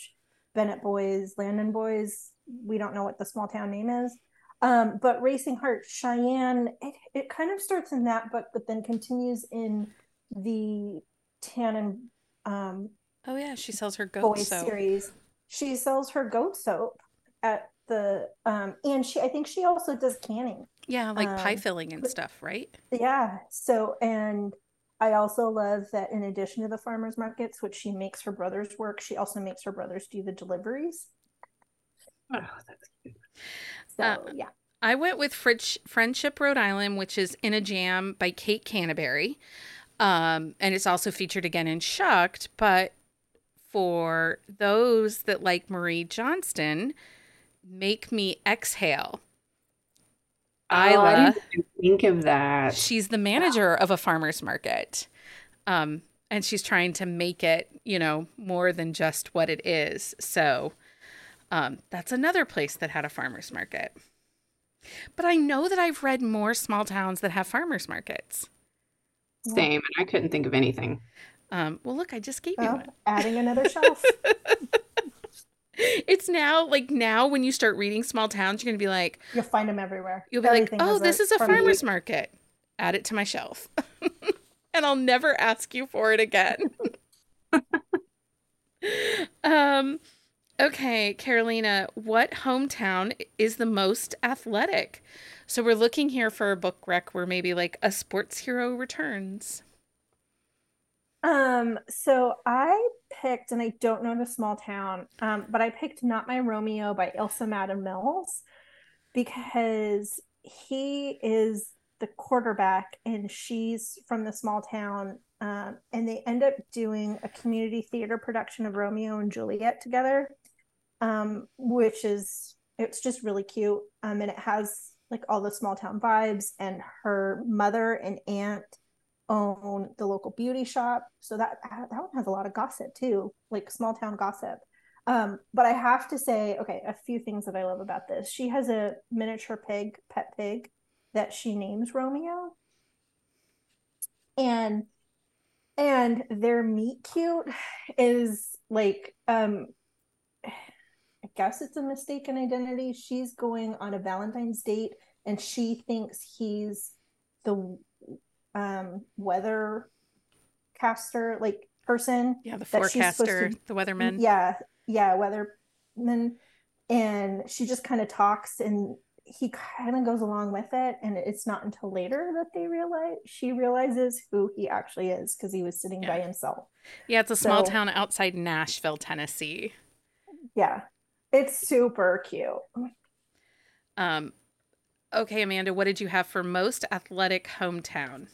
Bennett boys, Landon boys. We don't know what the small town name is. Um, but Racing Heart, Cheyenne, it, it kind of starts in that book, but then continues in the Tannen um, Oh yeah, she sells her goat soap. series. She sells her goat soap at the um and she I think she also does canning. Yeah, like pie Um, filling and but- stuff, right? Yeah. So and I also love that in addition to the farmers markets, which she makes her brothers work, she also makes her brothers do the deliveries. Oh, that's cute. So Uh, yeah. I went with Fritch, Friendship, Rhode Island, which is in a jam by Kate Canterbury. Um, and it's also featured again in Shucked. But for those that like Marie Johnston, Make Me Exhale. Oh, I Isla, didn't think of that. she's the manager of a farmer's market. Um, and she's trying to make it, you know, more than just what it is. So um, that's another place that had a farmer's market. But I know that I've read more small towns that have farmers markets. Same, and I couldn't think of anything. Um, well, look, I just gave you one. adding another (laughs) shelf. (laughs) It's now like now when you start reading small towns, you're gonna be like, You'll find them everywhere. you'll be Everything like, oh, this is a farmer's market. Add it to my shelf, (laughs) and I'll never ask you for it again. (laughs) um, okay, Carolina, what hometown is the most athletic? So we're looking here for a book rec where maybe like a sports hero returns. Um, so I picked, and I don't know the small town, um, but I picked Not My Romeo by Ilsa Madden Mills because he is the quarterback and she's from the small town. Um, and they end up doing a community theater production of Romeo and Juliet together, um, which is it's just really cute. Um, and it has like all the small town vibes, and her mother and aunt own the local beauty shop. So that that one has a lot of gossip too, like small town gossip. Um, but I have to say, okay, a few things that I love about this. She has a miniature pig, pet pig, that she names Romeo. And and their meet cute is like um I guess it's a mistaken identity. She's going on a Valentine's date and she thinks he's the um weather caster like person Yeah, the that she's supposed forecaster, to- the weatherman. yeah yeah weatherman and she just kind of talks and he kind of goes along with it and it's not until later that they realize she realizes who he actually is because he was sitting by himself Yeah, it's a small So- town outside Nashville, Tennessee. yeah it's super cute Um, okay, Amanda, what did you have for most athletic hometown?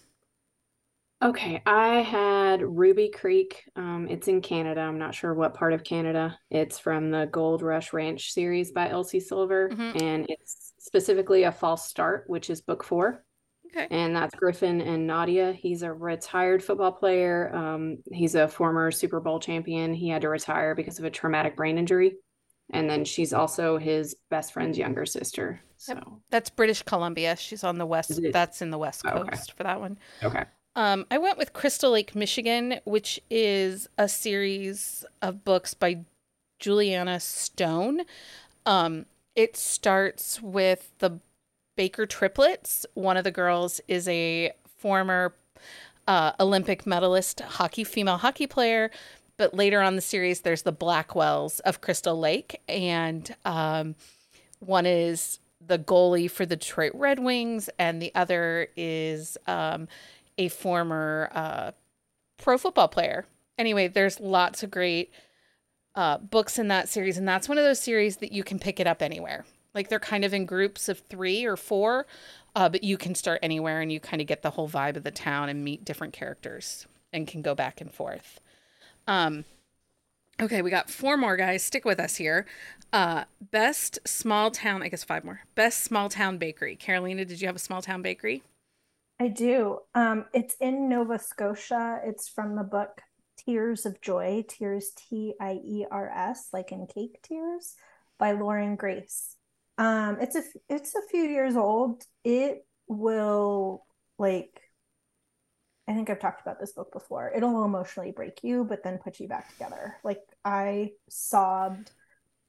Okay, I had Ruby Creek. Um, it's in Canada. I'm not sure what part of Canada. It's from the Gold Rush Ranch series by Elsie Silver, Mhm. and it's specifically a false start, which is book four. Okay. And that's Griffin and Nadia. He's a retired football player. Um, he's a former Super Bowl champion. He had to retire because of a traumatic brain injury. And then she's also his best friend's younger sister. So, Yep. That's British Columbia. She's on the west. That's in the west Oh, okay. coast for that one. okay. Um, I went with Crystal Lake, Michigan, which is a series of books by Juliana Stone. Um, it starts with the Baker triplets. One of the girls is a former uh, Olympic medalist hockey female hockey player. But later on the series, there's the Blackwells of Crystal Lake, and um, one is the goalie for the Detroit Red Wings, and the other is um, a former uh, pro football player. Anyway, there's lots of great uh, books in that series, and that's one of those series that you can pick it up anywhere. Like they're kind of in groups of three or four. Uh, but you can start anywhere and you kind of get the whole vibe of the town and meet different characters and can go back and forth. Um, okay, we got four more guys. Stick with us here. Uh, best small town, I guess five more. Best small town bakery. Carolina, did you have a small town bakery? I do. Um, it's in Nova Scotia. It's from the book Tears of Joy, Tears T I E R S, like in cake tears, by Lauren Grace. Um, it's a it's a few years old. It will like I think I've talked about this book before. It'll emotionally break you, but then put you back together. Like I sobbed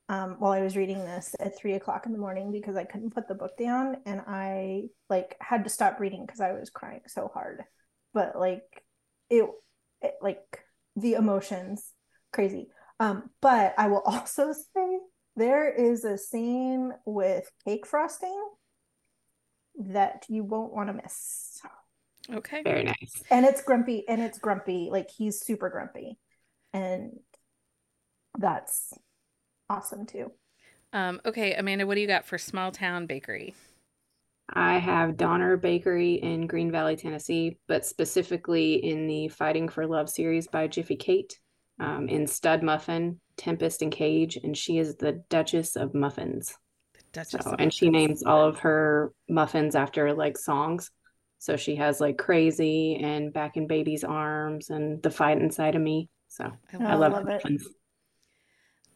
um, while I was reading this at three o'clock in the morning because I couldn't put the book down, and I like had to stop reading because I was crying so hard. But like it, it like the emotions, crazy. Um, but I will (laughs) also say there is a scene with cake frosting that you won't want to miss. Okay. Very nice. And it's grumpy and it's grumpy. Like he's super grumpy. And that's awesome too. Um, okay, Amanda, what do you got for small town bakery? I have Donner Bakery in Green Valley, Tennessee, but specifically in the Fighting for Love series by Jiffy Kate, um, in Stud Muffin, Tempest, and Cage, and she is the Duchess of Muffins. Duchess So, of and she names all of her muffins after like songs. So she has like Crazy and Back in Baby's Arms and The Fight Inside of Me. So I Oh, I love love, love it. muffins.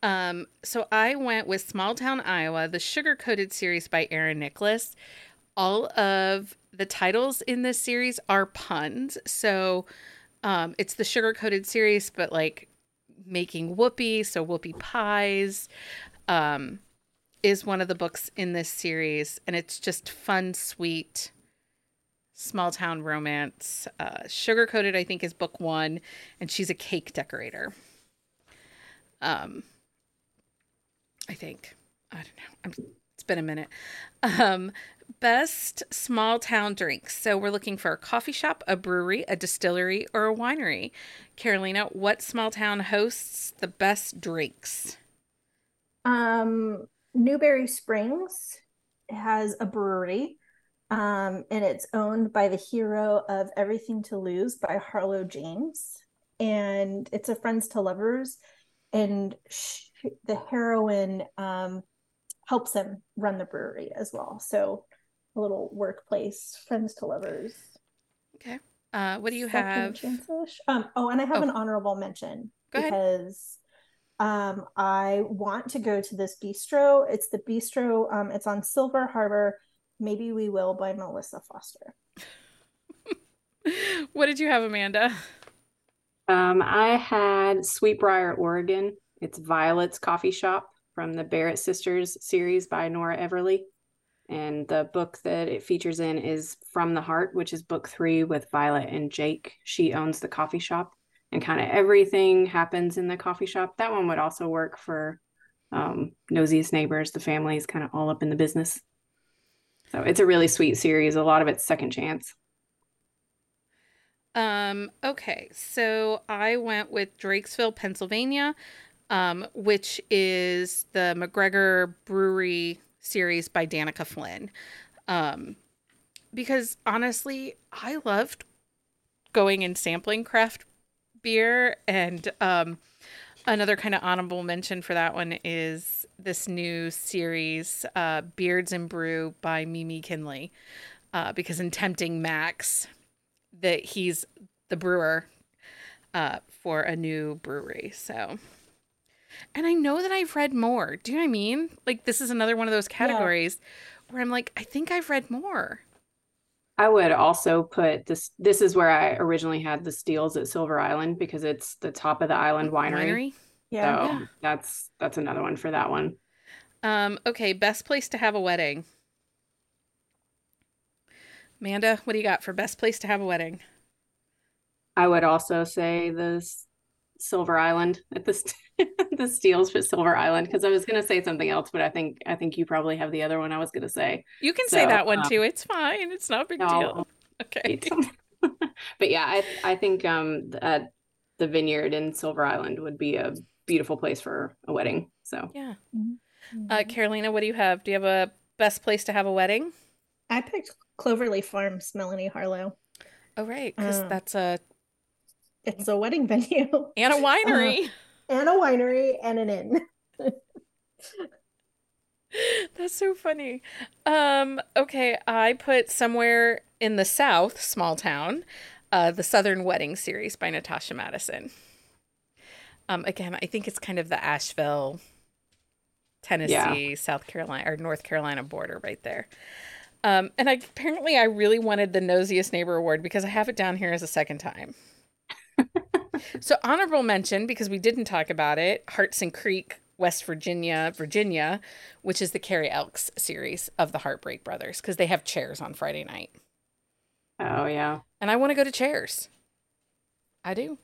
Um, so I went with Small Town Iowa, the sugar coated series by Erin Nicholas. All of the titles in this series are puns. So um, it's the sugar coated series, but like making whoopie, so whoopie pies, um, is one of the books in this series. And it's just fun, sweet, small town romance. Uh, sugar coated, I think, is book one, and she's a cake decorator. Um, I think. I don't know. I'm, it's been a minute. Um, best small town drinks. So we're looking for a coffee shop, a brewery, a distillery, or a winery. Carolina, what small town hosts the best drinks? Um, Newberry Springs has a brewery, um, and it's owned by the hero of Everything to Lose by Harlow James, and it's a friends to lovers, and the heroine um, helps him run the brewery as well. So a little workplace friends to lovers. Okay. Uh, what do you Second have? chance-ish. Um, oh, and I have Oh. an honorable mention Go ahead. because um, I want to go to this bistro. It's the bistro. Um, it's on Silver Harbor. Maybe we will by Melissa Foster. (laughs) what did you have, Amanda? Um, I had Sweetbriar, Oregon. It's Violet's Coffee Shop from the Barrett Sisters series by Nora Everly. And the book that it features in is From the Heart, which is book three with Violet and Jake. She owns the coffee shop and kind of everything happens in the coffee shop. That one would also work for um, Nosiest Neighbors. The family is kind of all up in the business. So it's a really sweet series. A lot of it's second chance. Um, okay, so I went with Drakesville, Pennsylvania, um, which is the McGregor Brewery series by Danica Flynn. Um, because honestly, I loved going and sampling craft beer. And um, another kind of honorable mention for that one is this new series, uh, Beards and Brew by Mimi Kinley. Uh, because in Tempting Max, that he's the brewer uh, for a new brewery. So, and I know that I've read more. Do you know what I mean? Like this is another one of those categories where I'm like, I think I've read more. I would also put this. This is where I originally had the Steeles at Silver Island because it's the top of the island winery. Yeah. So Yeah. that's that's another one for that one. Um, okay, best place to have a wedding. Amanda, what do you got for best place to have a wedding? I would also say the Silver Island at the st- (laughs) (laughs) the Steeles for Silver Island because I was gonna say something else, but I think I think you probably have the other one I was gonna say. You can say that one um, too. It's fine. It's not a big No, deal. (laughs) Okay. (laughs) But yeah, I I think um the, the vineyard in Silver Island would be a beautiful place for a wedding. So Yeah. Mhm. Uh, Carolina, what do you have? Do you have a best place to have a wedding? I picked Cloverleigh Farms, Melanie Harlow. Oh right, because Uh, that's a It's a wedding venue and a winery. And a winery and an inn. (laughs) That's so funny. Um, okay, I put somewhere in the South, small town, uh, the Southern Wedding series by Natasha Madison. Um, again, I think it's kind of the Asheville, Tennessee, South Carolina, or North Carolina border right there. Um, and I, apparently, I really wanted the Nosiest Neighbor Award because I have it down here as a second time. So, honorable mention because we didn't talk about it Hartson Creek, West Virginia, Virginia, which is the Carrie Elks series of the Heartbreak Brothers because they have chairs on Friday night. Oh yeah. And I want to go to chairs. I do.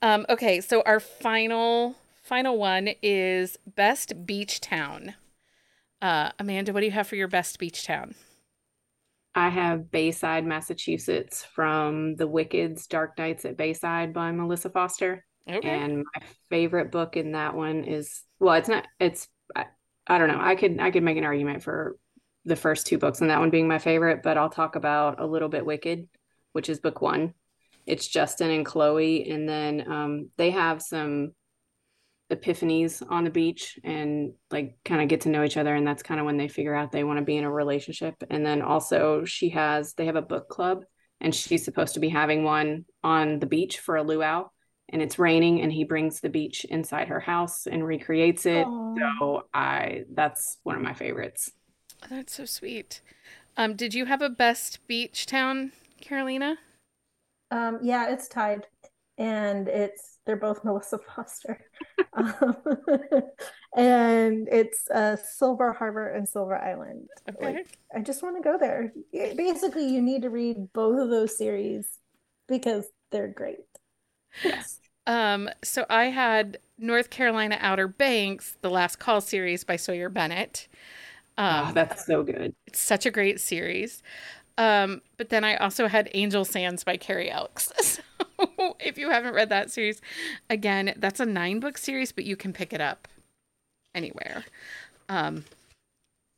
Um, okay, so our final final one is best beach town. Uh, Amanda, what do you have for your best beach town? I have Bayside, Massachusetts from The Wicked's Dark Knights at Bayside by Melissa Foster. Okay. And my favorite book in that one is well, it's not it's I, I don't know. I could I could make an argument for the first two books and that one being my favorite, but I'll talk about a little bit Wicked, which is book one. It's Justin and Chloe, and then um, they have some epiphanies on the beach and like kind of get to know each other and that's kind of when they figure out they want to be in a relationship and then also she has they have a book club and she's supposed to be having one on the beach for a luau and it's raining and he brings the beach inside her house and recreates it Aw. so i that's one of my favorites That's so sweet. Um, did you have a best beach town, Carolina? Um, yeah, it's tied, and it's they're both Melissa Foster, (laughs) um, and it's uh, Silver Harbor and Silver Island. Okay. Like, I just want to go there. Basically, you need to read both of those series because they're great. yes Um, so I had North Carolina Outer Banks, the Last Call series by Sawyer Bennett. Um, oh, that's so good It's such a great series. Um, but then I also had Angel Sands by Carrie Elks. (laughs) So if you haven't read that series, again, that's a nine book series, but you can pick it up anywhere. Um,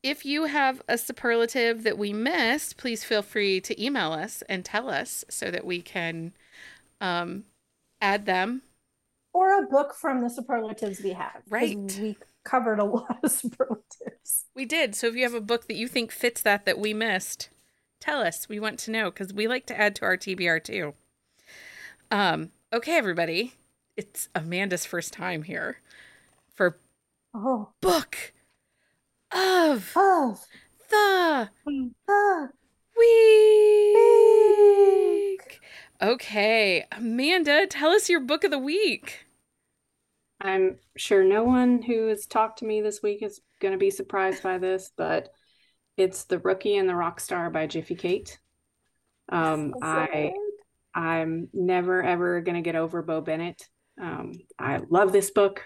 if you have a superlative that we missed, please feel free to email us and tell us so that we can um, add them. Or a book from the superlatives we have. Right. We covered a lot of (laughs) superlatives. We did. So if you have a book that you think fits that that we missed, tell us. We want to know because we like to add to our TBR too. Um, okay, everybody. It's Amanda's first time here for Oh, book of of the the week. Okay, Amanda, tell us your book of the week. I'm sure no one who has talked to me this week is going to be surprised by this, but it's The Rookie and the Rock Star by Jiffy Kate. Um, So I good. I'm never ever going to get over Bo Bennett. Um, I love this book.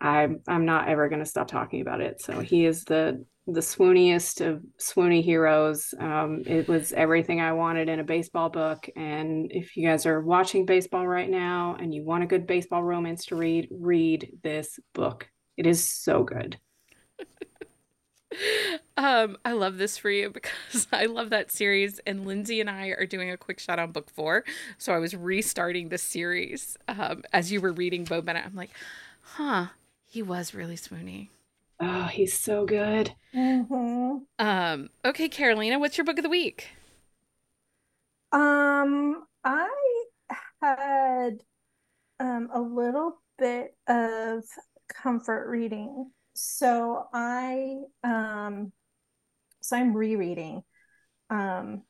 I'm I'm not ever going to stop talking about it. So he is the the swooniest of swoony heroes. Um, it was everything I wanted in a baseball book. And if you guys are watching baseball right now and you want a good baseball romance to read, read this book. It is so good. (laughs) Um, I love this for you because (laughs) I love that series, and Lindsay and I are doing a quick shot on book four. So I was restarting the series um, as you were reading Bo Bennett. I'm like, huh, he was really swoony. Oh, he's so good. Mhm. Um, okay, Carolina, what's your book of the week? Um, I had um a little bit of comfort reading. So I um so I'm rereading. Um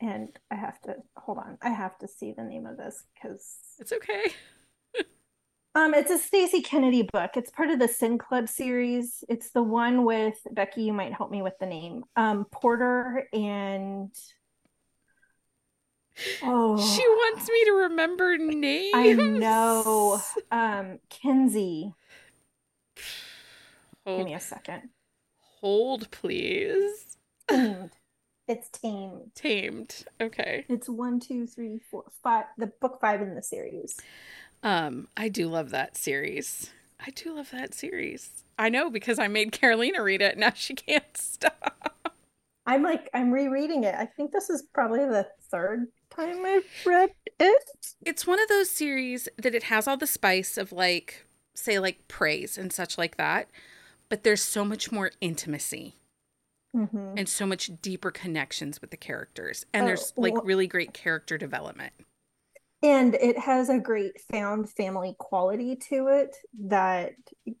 and I have to hold on. I have to see the name of this because It's okay. (laughs) um it's a Stacey Kennedy book. It's part of the Sin Club series. It's the one with Becky, you might help me with the name. Um Porter and oh She wants me to remember names. I know. Um, Kinsey. Give me a second. hold, please. Tamed. (laughs) It's tamed. Tamed. Okay. It's one, two, three, four, five. The book five in the series. Um, I do love that series. I do love that series. I know because I made Carolina read it. Now she can't stop. I'm like I'm rereading it. I think this is probably the third time I've read it. It's one of those series that it has all the spice of like say like praise and such like that, but there's so much more intimacy Mm-hmm. and so much deeper connections with the characters. And Oh, there's like well- really great character development. And it has a great found family quality to it that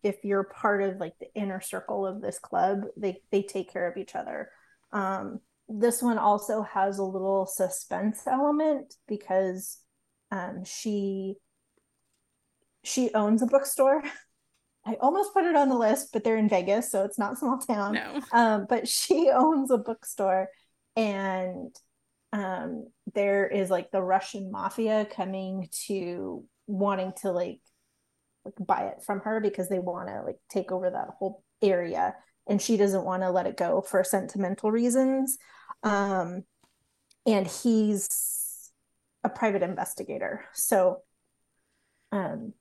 if you're part of like the inner circle of this club, they they take care of each other. Um, this one also has a little suspense element because um, she she owns a bookstore. (laughs) I almost put it on the list, but they're in Vegas, so it's not small town. No. (laughs) Um, but she (laughs) owns a bookstore, and um, there is like the Russian mafia coming to wanting to like like buy it from her because they want to like take over that whole area, and she doesn't want to let it go for sentimental reasons. Um, and he's a private investigator, so um,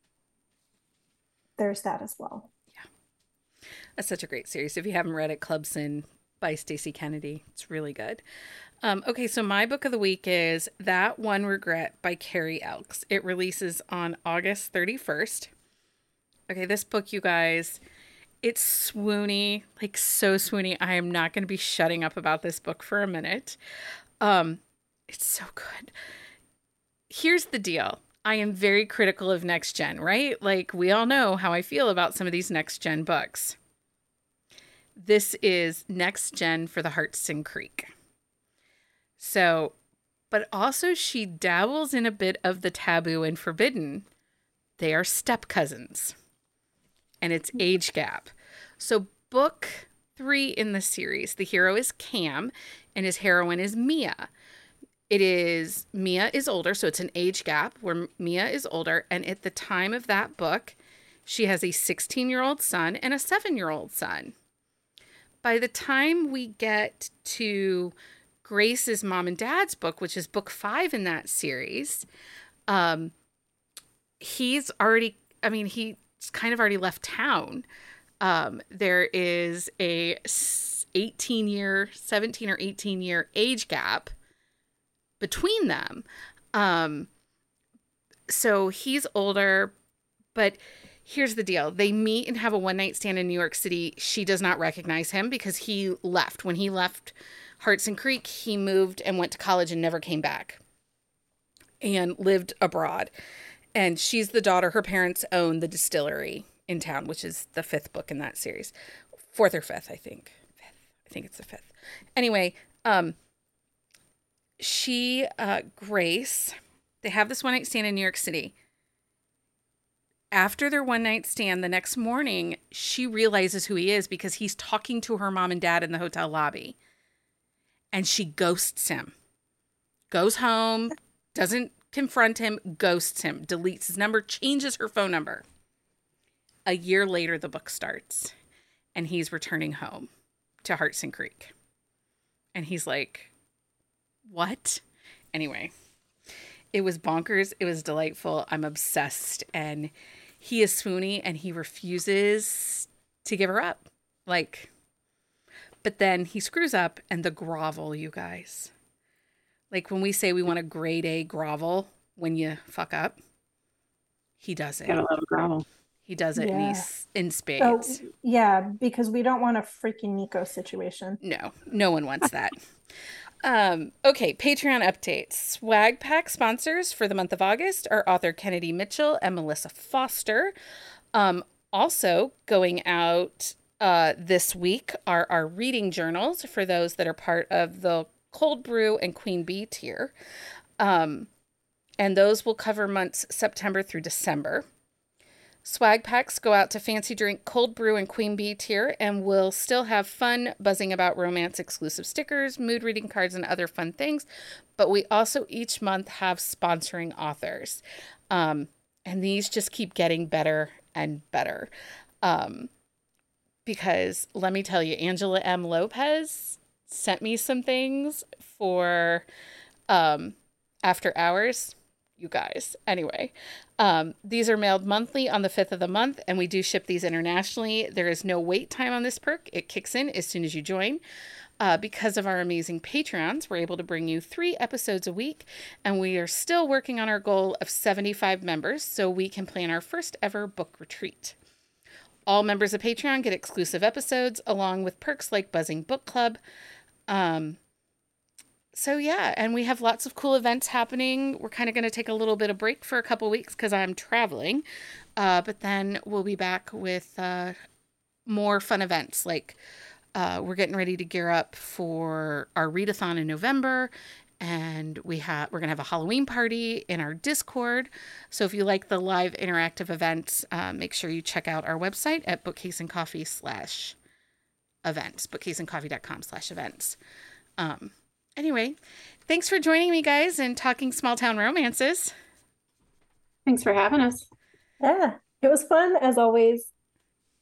there's that as well. Yeah. That's such a great series. If you haven't read it, Club Sin by Stacey Kennedy. It's really good. Um, okay, so my book of the week is That One Regret by Carrie Elks. It releases on August 31st. Okay, this book, you guys, it's swoony, like so swoony. I am not going to be shutting up about this book for a minute. Um, it's so good. Here's the deal. I am very critical of next gen, right? Like we all know how I feel about some of these next gen books. This is next gen for the Hartson Creek. So, but also she dabbles in a bit of the taboo and forbidden. They are step cousins. And it's age gap. So, book three in the series, the hero is Cam and his heroine is Mia. It is Mia is older, so it's an age gap where Mia is older. And at the time of that book, she has a 16 year old son and a seven year old son. By the time we get to Grace's mom and dad's book, which is book five in that series, um, he's already, I mean, he's kind of already left town. Um, there is a 18 year, 17 or 18 year age gap between them. Um, so he's older, but here's the deal they meet and have a one night stand in New York City. She does not recognize him because he left. When he left Hartson Creek, he moved and went to college and never came back and lived abroad. And she's the daughter, her parents own the distillery in town, which is the fifth book in that series. Fourth or fifth, I think. Fifth. I think it's the fifth. Anyway, um, she, uh, Grace, they have this one night stand in New York City. After their one night stand, the next morning, she realizes who he is because he's talking to her mom and dad in the hotel lobby. And she ghosts him. Goes home, doesn't confront him, ghosts him, deletes his number, changes her phone number. A year later, the book starts, and he's returning home to Hartson Creek. And he's like, What? Anyway, it was bonkers. It was delightful. I'm obsessed. And he is swoony and he refuses to give her up. Like, but then he screws up and the grovel, you guys. Like when we say we want a grade A grovel when you fuck up, he does it. Gotta love gravel. He does it and Yeah. he's in Oh, spades. yeah, because we don't want a freaking Nico situation. No, no one wants that. Um, okay, Patreon updates. Swag Pack sponsors for the month of August are author Kennedy Mitchell and Melissa Foster. Um, also going out uh, this week are our reading journals for those that are part of the Cold Brew and Queen Bee tier. Um, and those will cover months September through December. Swag packs go out to Fancy Drink, Cold Brew, and Queen Bee tier, and we'll still have fun buzzing about romance exclusive stickers, mood reading cards, and other fun things. But we also each month have sponsoring authors. Um, and these just keep getting better and better. Um, because let me tell you, Angela M. Lopez sent me some things for um, after hours you guys. Anyway, um, these are mailed monthly on the 5th of the month, and we do ship these internationally. There is no wait time on this perk, it kicks in as soon as you join. Uh, because of our amazing Patreons, we're able to bring you three episodes a week, and we are still working on our goal of 75 members so we can plan our first ever book retreat. All members of Patreon get exclusive episodes along with perks like Buzzing Book Club. Um, so yeah, and we have lots of cool events happening. We're kind of going to take a little bit of break for a couple weeks because I'm traveling, uh, but then we'll be back with uh, more fun events. Like uh, we're getting ready to gear up for our readathon in November, and we have we're gonna have a Halloween party in our Discord. So if you like the live interactive events, uh, make sure you check out our website at bookcaseandcoffee slash events, bookcaseandcoffee.com slash events. Um, anyway, thanks for joining me, guys, and talking small town romances. Thanks for having us. Yeah, it was fun as always.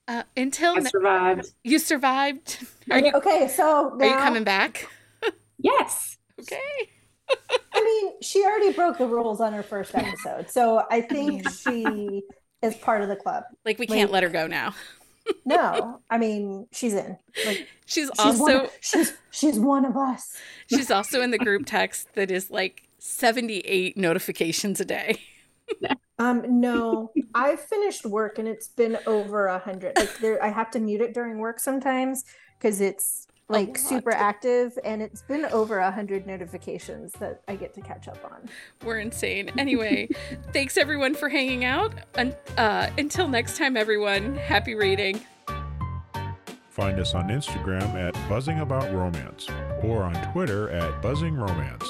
Uh, until I survived. you survived. Are you okay? So are you coming back? yes. (laughs) Okay. I mean, she already broke the rules on her first episode, so I think (laughs) she is part of the club. Like we can't let her go now. No, I mean she's in. Like she's, she's also of, she's she's one of us. (laughs) She's also in the group text that is like seventy eight notifications a day. (laughs) Um, no, I've finished work and it's been over a hundred. Like there, I have to mute it during work sometimes because it's like super active and it's been over a hundred notifications that I get to catch up on. We're insane. Anyway, (laughs) thanks everyone for hanging out. And uh, until next time, everyone, happy reading. Find us on Instagram at Buzzing About Romance or on Twitter at Buzzing Romance.